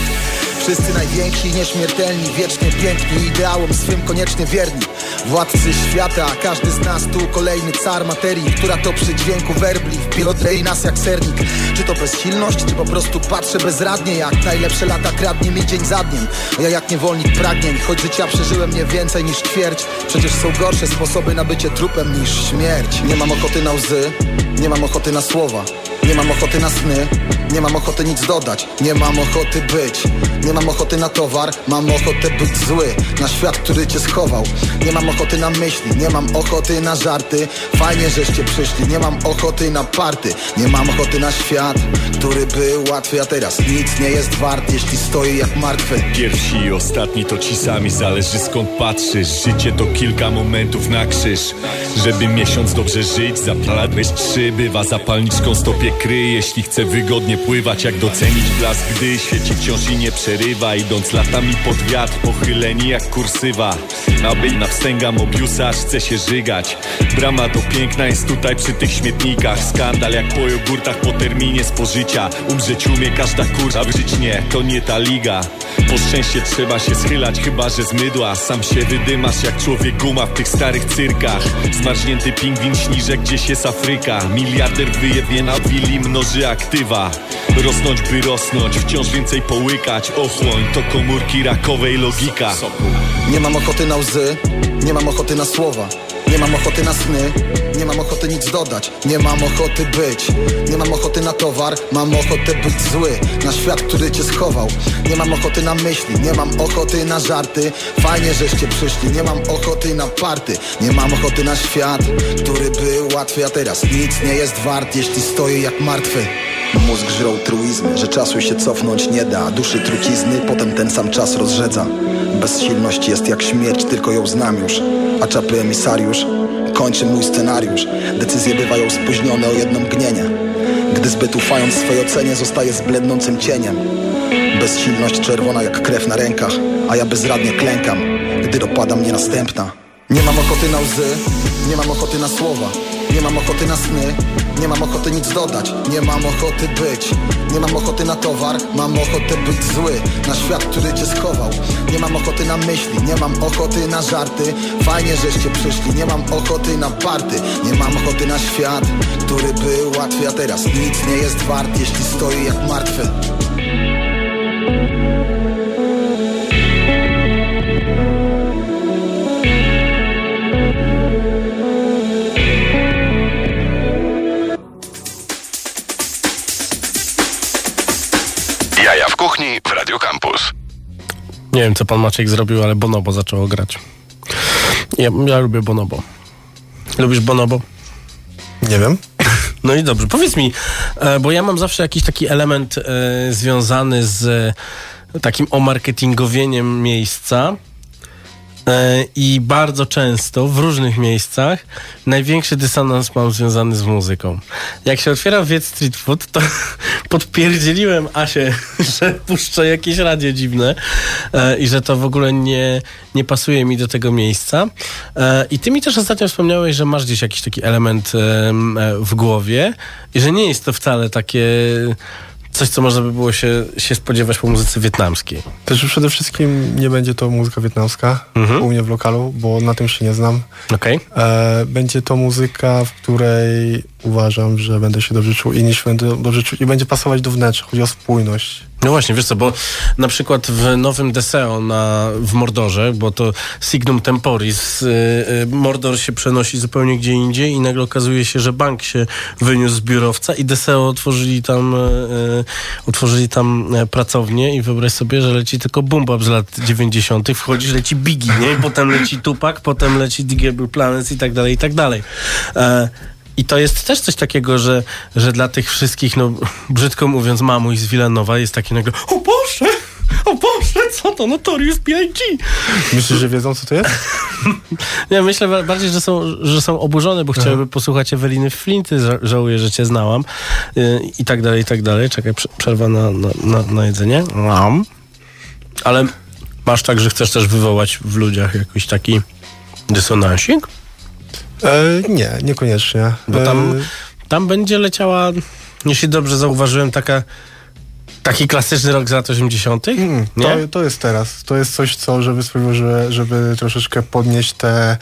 Wszyscy najwięksi, nieśmiertelni, wiecznie piękni Ideałom swym koniecznie wierni. Władcy świata, każdy z nas tu kolejny car materii Która to przy dźwięku werbli wpilotrei nas jak sernik. Czy to bezsilność, czy po prostu patrzę bezradnie Jak najlepsze lata kradnie mi dzień za dniem. Ja jak niewolnik pragnień, choć życia przeżyłem nie więcej niż ćwierć. Przecież są gorsze sposoby na bycie trupem niż śmierć. Nie mam ochoty na łzy, nie mam ochoty na słowa nie mam ochoty na sny, nie mam ochoty nic dodać Nie mam ochoty być, nie mam ochoty na towar Mam ochotę być zły, na świat, który cię schował. Nie mam ochoty na myśli, nie mam ochoty na żarty Fajnie, żeście przyszli, nie mam ochoty na party Nie mam ochoty na świat, który był łatwy A teraz nic nie jest wart, jeśli stoi jak martwy. Pierwsi i ostatni to ci sami, zależy skąd patrzysz. Życie to kilka momentów na krzyż. Żeby miesiąc dobrze żyć, zapalać trzy Bywa zapalniczką stopie kryj Jeśli chce wygodnie pływać, jak docenić blask Gdy świeci wciąż i nie przerywa Idąc latami pod wiatr, pochyleni jak kursywa. Aby na wstęga Mobiusa, aż chce się żygać. Brama to piękna jest tutaj przy tych śmietnikach. Skandal jak po jogurtach po terminie spożycia. Umrzeć umie każda kurwa, żyć nie, to nie ta liga. Po szczęście trzeba się schylać, chyba że z mydła. Sam się wydymasz jak człowiek guma w tych starych cyrkach. Zmarznięty pingwin śni, że gdzieś jest Afryka. Miliarder wyjebie na willi chwili mnoży aktywa. Rosnąć by rosnąć, wciąż więcej połykać. Ochłoń to komórki rakowej logika. Nie mam ochoty na łzy, nie mam ochoty na słowa Nie mam ochoty na sny, nie mam ochoty nic dodać Nie mam ochoty być, nie mam ochoty na towar Mam ochotę być zły, na świat, który cię schował. Nie mam ochoty na myśli, nie mam ochoty na żarty. Fajnie, żeście przyszli, nie mam ochoty na party. Nie mam ochoty na świat, który był łatwy A teraz nic nie jest wart, jeśli stoję jak martwy. Mózg żrą truizmy, że czasu się cofnąć nie da Duszy trucizny, potem ten sam czas rozrzedza. Bezsilność jest jak śmierć, tylko ją znam już A czapy emisariusz kończy mój scenariusz. Decyzje bywają spóźnione o jedno mgnienie. Gdy zbyt ufając swej ocenie zostaje z blednącym cieniem. Bezsilność czerwona jak krew na rękach A ja bezradnie klękam, gdy dopada mnie następna Nie mam ochoty na łzy, nie mam ochoty na słowa Nie mam ochoty na sny, nie mam ochoty nic dodać Nie mam ochoty być, nie mam ochoty na towar Mam ochotę być zły, na świat, który cię schował Nie mam ochoty na myśli, nie mam ochoty na żarty Fajnie, żeście przyszli, nie mam ochoty na party Nie mam ochoty na świat, który był łatwy A teraz nic nie jest wart, jeśli stoi jak martwy Nie wiem, co pan Maciek zrobił, ale Bonobo zaczęło grać. Ja, ja lubię Bonobo. Lubisz Bonobo? Nie wiem. No i dobrze, powiedz mi, e, bo ja mam zawsze jakiś taki element e, związany z takim omarketingowieniem miejsca. E, I bardzo często w różnych miejscach największy dysonans mam związany z muzyką. Jak się otwiera Wiec Street Food, to *laughs* podpierdzieliłem Asię, *laughs* że puszczę jakieś radio dziwne e, i że to w ogóle nie, nie pasuje mi do tego miejsca. E, I ty mi też ostatnio wspomniałeś, że masz gdzieś jakiś taki element w głowie i że nie jest to wcale takie coś, co można by było się, się spodziewać po muzyce wietnamskiej. Też przede wszystkim nie będzie to muzyka wietnamska u mnie w lokalu, bo na tym się nie znam. Okej. E, będzie to muzyka, w której uważam, że będę się dobrze czuł, inni się będą dobrze czuć i będzie pasować do wnętrza. Chodzi o spójność. No właśnie, wiesz co, bo na przykład w nowym Deseo na, w Mordorze, bo to Signum Temporis, y, y, Mordor się przenosi zupełnie gdzie indziej i nagle okazuje się, że bank się wyniósł z biurowca i Deseo otworzyli tam, y, y, otworzyli tam pracownię i wyobraź sobie, że leci tylko Bumbab z lat 90. wchodzisz, leci Biggie, nie? I potem leci Tupac, potem leci Digable Planets i tak dalej, i tak dalej. E, i to jest też coś takiego, że, że dla tych wszystkich, no brzydko mówiąc, mamuj z Wilanowa jest taki nagle, o Boże, o Boże, co to, Notorious B.I.G. Myślisz, że wiedzą, co to jest? *laughs* Nie, myślę ba- bardziej, że są, że są oburzone, bo chciałyby posłuchać Eweliny Flinty, ża- żałuję, że cię znałam y, i tak dalej, i tak dalej. Czekaj, prze- przerwa na, na, na, na jedzenie. Mam. Ale masz tak, że chcesz też wywołać w ludziach jakiś taki dysonansik? E, nie, niekoniecznie. Bo tam, E, tam będzie leciała, jeśli dobrze zauważyłem, taka taki klasyczny rok z lat 80. Mm, to, to jest teraz. To jest coś, co żeby sprawiło, że, żeby troszeczkę podnieść te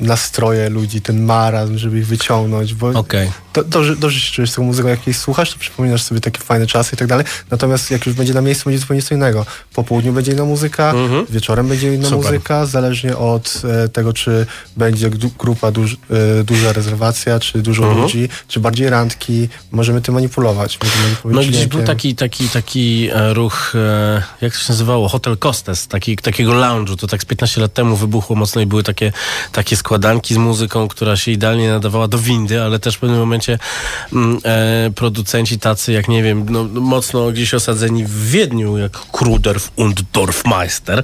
nastroje ludzi, ten marazm, żeby ich wyciągnąć, bo Okej. to, dobrze, dobrze się czujesz z tą muzyką, jak jej słuchasz, to przypominasz sobie takie fajne czasy i tak dalej, natomiast jak już będzie na miejscu, będzie zupełnie co innego. Po południu będzie inna muzyka, Mhm. wieczorem będzie inna Super. muzyka, zależnie od e, tego, czy będzie grupa, duż, e, duża rezerwacja, czy dużo Mhm. ludzi, czy bardziej randki, możemy tym manipulować. Możemy No gdzieś był taki, taki, taki e, ruch, e, jak to się nazywało? Hotel Costes, taki, takiego lounge'u. To tak z 15 lat temu wybuchło mocno i były takie, takie składanki z muzyką, która się idealnie nadawała do windy, ale też w pewnym momencie mm, e, producenci tacy, jak nie wiem, no, mocno gdzieś osadzeni w Wiedniu, jak Kruder und Dorfmeister.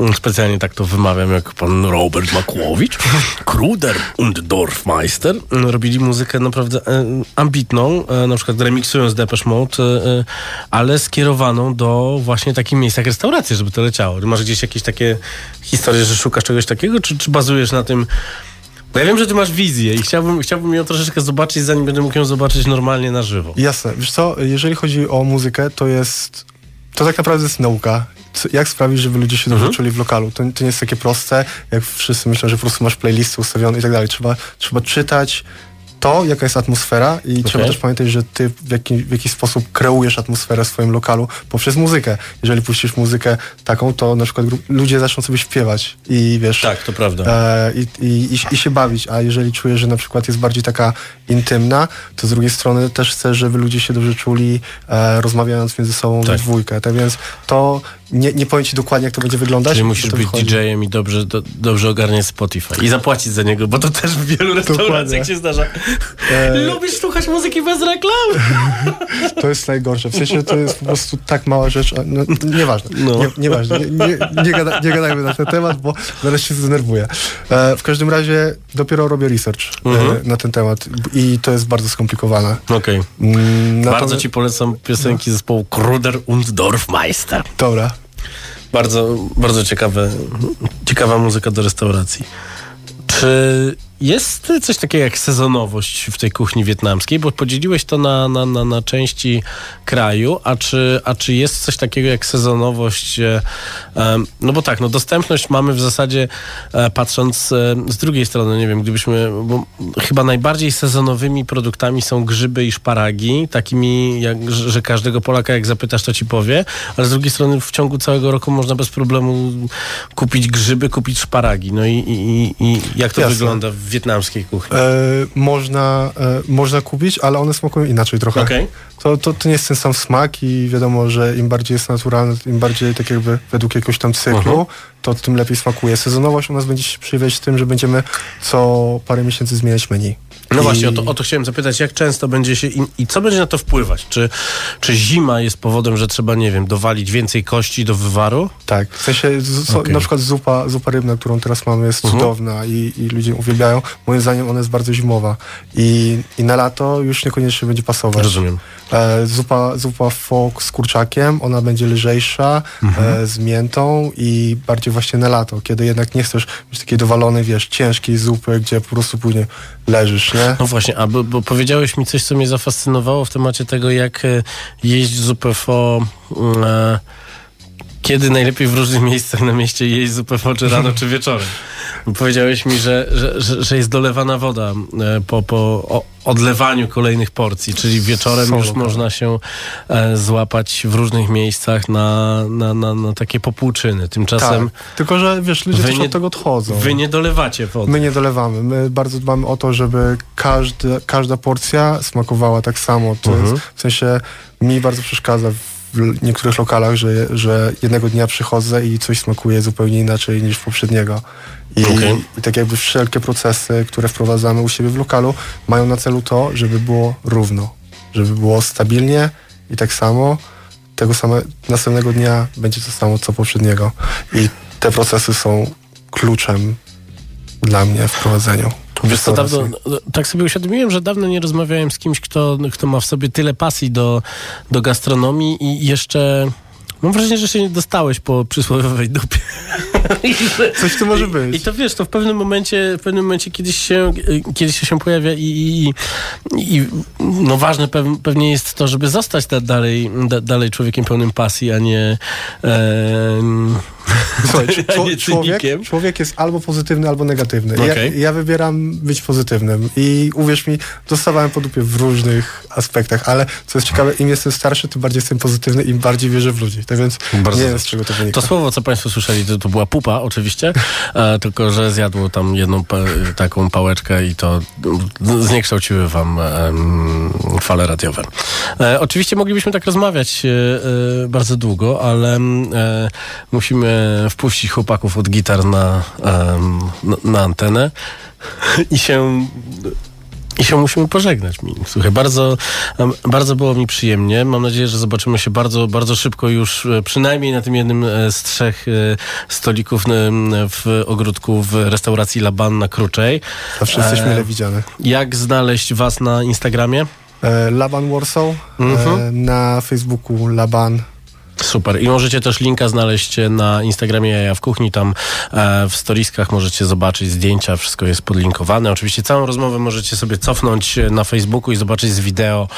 Mm, Specjalnie tak to wymawiam, jak pan Robert Makłowicz. Kruder und Dorfmeister mm, robili muzykę naprawdę e, ambitną, e, na przykład remiksując Depeche Mode, e, e, ale skierowaną do właśnie takich miejsc jak restauracje, żeby to leciało. Masz gdzieś jakieś takie historie, że szukasz czegoś takiego, czy, czy bazujesz na tym bo ja wiem, że ty masz wizję i chciałbym, chciałbym ją troszeczkę zobaczyć, zanim będę mógł ją zobaczyć normalnie na żywo. Jasne. Wiesz co, jeżeli chodzi o muzykę, to jest... To tak naprawdę jest nauka. Co- Jak sprawić, żeby ludzie się dobrze Mhm. czuli w lokalu? To, to nie jest takie proste, jak wszyscy myślą, że po prostu masz playlisty ustawione i tak dalej. Trzeba, trzeba czytać to, jaka jest atmosfera i Okay. trzeba też pamiętać, że ty w, jaki, w jakiś sposób kreujesz atmosferę w swoim lokalu poprzez muzykę. Jeżeli puścisz muzykę taką, to na przykład ludzie zaczną sobie śpiewać i wiesz... Tak, to prawda. E, i, i, i, się bawić, a jeżeli czujesz, że na przykład jest bardziej taka intymna, to z drugiej strony też chcesz, żeby ludzie się dobrze czuli, e, rozmawiając między sobą Tak. we dwójkę. Tak więc to nie, nie powiem ci dokładnie, jak to będzie wyglądać. Czyli bo musisz być wychodzi. DJ-em i dobrze, do, dobrze ogarniać Spotify. I zapłacić za niego, bo to też w wielu restauracjach się zdarza. E, *laughs* Lubisz słuchać muzyki bez reklam? *laughs* To jest najgorsze. W sensie to jest po prostu tak mała rzecz. No, nieważne. No. Nie, nieważne. Nie, nie, nie, gada, nie gadajmy na ten temat, bo zaraz się zdenerwuję. E, w każdym razie dopiero robię research Mhm. e, na ten temat i to jest bardzo skomplikowane. Okej. Mm, Bardzo ci polecam piosenki zespołu Kruder und Dorfmeister. Dobra. Bardzo, bardzo ciekawe, ciekawa muzyka do restauracji. Czy jest coś takiego jak sezonowość w tej kuchni wietnamskiej? Bo podzieliłeś to na, na, na, na części kraju, a czy, a czy jest coś takiego jak sezonowość? no bo tak, no dostępność mamy w zasadzie e, patrząc e, z drugiej strony, nie wiem, gdybyśmy, bo chyba najbardziej sezonowymi produktami są grzyby i szparagi, takimi, jak, że każdego Polaka jak zapytasz, to ci powie, ale z drugiej strony w ciągu całego roku można bez problemu kupić grzyby, kupić szparagi. No i, i, i- i jak to Jasne. wygląda w wietnamskiej kuchni? E, można, e, można kupić, ale one smakują inaczej trochę. Okej. To, to, to nie jest ten sam smak i wiadomo, że im bardziej jest naturalne, im bardziej tak jakby według jakiegoś tam cyklu, Mhm. to tym lepiej smakuje. Sezonowość u nas będzie się przejawiać tym, że będziemy co parę miesięcy zmieniać menu. No I- właśnie, o to, o to chciałem zapytać, jak często będzie się i, i co będzie na to wpływać? Czy, czy zima jest powodem, że trzeba, nie wiem, dowalić więcej kości do wywaru? Tak, w sensie z, so, Okej. na przykład zupa, zupa rybna, którą teraz mamy jest Mhm. cudowna i, i ludzie uwielbiają. Moim zdaniem ona jest bardzo zimowa i, i na lato już niekoniecznie będzie pasować. Rozumiem. E, zupa, zupa fok z kurczakiem, ona będzie lżejsza, Mhm. e, z miętą i bardziej właśnie na lato, kiedy jednak nie chcesz mieć takiej dowalonej, wiesz, ciężkiej zupy, gdzie po prostu później leżysz, nie? No właśnie, a bo, bo powiedziałeś mi coś, co mnie zafascynowało w temacie tego, jak e, jeść zupę fo... mm, E, kiedy najlepiej w różnych miejscach na mieście jeść zupę fo, czy rano, czy wieczorem. *laughs* Powiedziałeś mi, że, że, że, jest dolewana woda e, po, po odlewaniu kolejnych porcji, czyli wieczorem Są już lokale. można się e, złapać w różnych miejscach na, na, na, na takie popłuczyny. Tymczasem tak. Tylko, że wiesz, ludzie też nie- od tego odchodzą. wy nie dolewacie wody. My nie dolewamy. My bardzo dbamy o to, żeby każdy, każda porcja smakowała tak samo. To Mhm. jest, w sensie mi bardzo przeszkadza w niektórych lokalach, że, że jednego dnia przychodzę i coś smakuje zupełnie inaczej niż poprzedniego. I, Okej. I tak jakby wszelkie procesy, które wprowadzamy u siebie w lokalu, mają na celu to, żeby było równo. Żeby było stabilnie i tak samo tego same, następnego dnia będzie to samo co poprzedniego. I te procesy są kluczem dla mnie w prowadzeniu. Wiesz co, dawno, restauracji. tak sobie uświadomiłem, że dawno nie rozmawiałem z kimś, kto, kto ma w sobie tyle pasji do, do gastronomii i jeszcze... Mam wrażenie, że się nie dostałeś po przysłowiowej dupie. I *laughs* Coś tu może i, być. I to wiesz, to w pewnym momencie, w pewnym momencie kiedyś się, kiedyś się się i, i, i no ważne pew, pewnie jest to, żeby zostać da, dalej, da, dalej człowiekiem pełnym pasji, a nie, em, *laughs* Słuchaj, czło- człowiek, człowiek jest albo pozytywny, albo negatywny. Ja, Okej. ja wybieram być pozytywnym i uwierz mi, dostawałem po dupie w różnych aspektach, ale co jest ciekawe, im jestem starszy, tym bardziej jestem pozytywny, im bardziej wierzę w ludzi. Tak więc Bardzo nie wiem, z czego to wynika. To słowo, co Państwo słyszeli, to, to była pupa oczywiście, *laughs* e, tylko że zjadło tam jedną pa, taką pałeczkę i to zniekształciły Wam em, fale radiowe. E, oczywiście moglibyśmy tak rozmawiać e, e, bardzo długo, ale e, musimy wpuścić chłopaków od gitar na, na, antenę *laughs* i się i się musimy pożegnać. Słuchaj, bardzo, bardzo było mi przyjemnie. Mam nadzieję, że zobaczymy się bardzo, bardzo szybko już, e, przynajmniej na tym jednym e, z trzech e, stolików w ogródku w restauracji Laban na Kruczej. Zawsze jesteśmy E, mile widziane. Jak znaleźć was na Instagramie? E, Laban Warsaw, Mhm. e, na Facebooku Laban. Super. I możecie też linka znaleźć na Instagramie Jaja w Kuchni. Tam e, w storiskach możecie zobaczyć zdjęcia. Wszystko jest podlinkowane. Oczywiście całą rozmowę możecie sobie cofnąć na Facebooku i zobaczyć z wideo,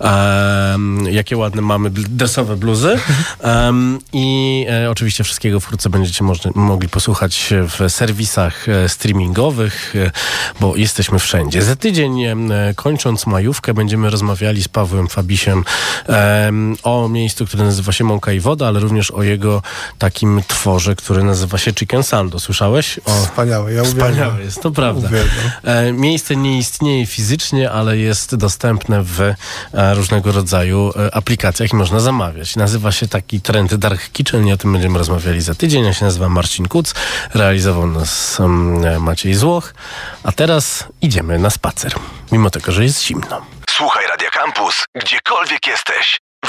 e, jakie ładne mamy desowe bluzy. *laughs* E, I e, oczywiście wszystkiego wkrótce będziecie można, mogli posłuchać w serwisach e, streamingowych, e, bo jesteśmy wszędzie. Za tydzień, e, kończąc majówkę, będziemy rozmawiali z Pawłem Fabisiem e, o miejscu, które nazywa się Mąka i Woda, ale również o jego takim tworze, który nazywa się Chicken Sando. Słyszałeś? O, Wspaniałe, ja uwielbiam. Wspaniałe jest, to prawda. Uwielbiam. E, miejsce nie istnieje fizycznie, ale jest dostępne w e, różnego rodzaju e, aplikacjach i można zamawiać. Nazywa się taki trend Dark Kitchen i o tym będziemy rozmawiali za tydzień. Ja się nazywam Marcin Kuc, realizował nas um, Maciej Złoch, a teraz idziemy na spacer, mimo tego, że jest zimno. Słuchaj Radio Campus, gdziekolwiek jesteś.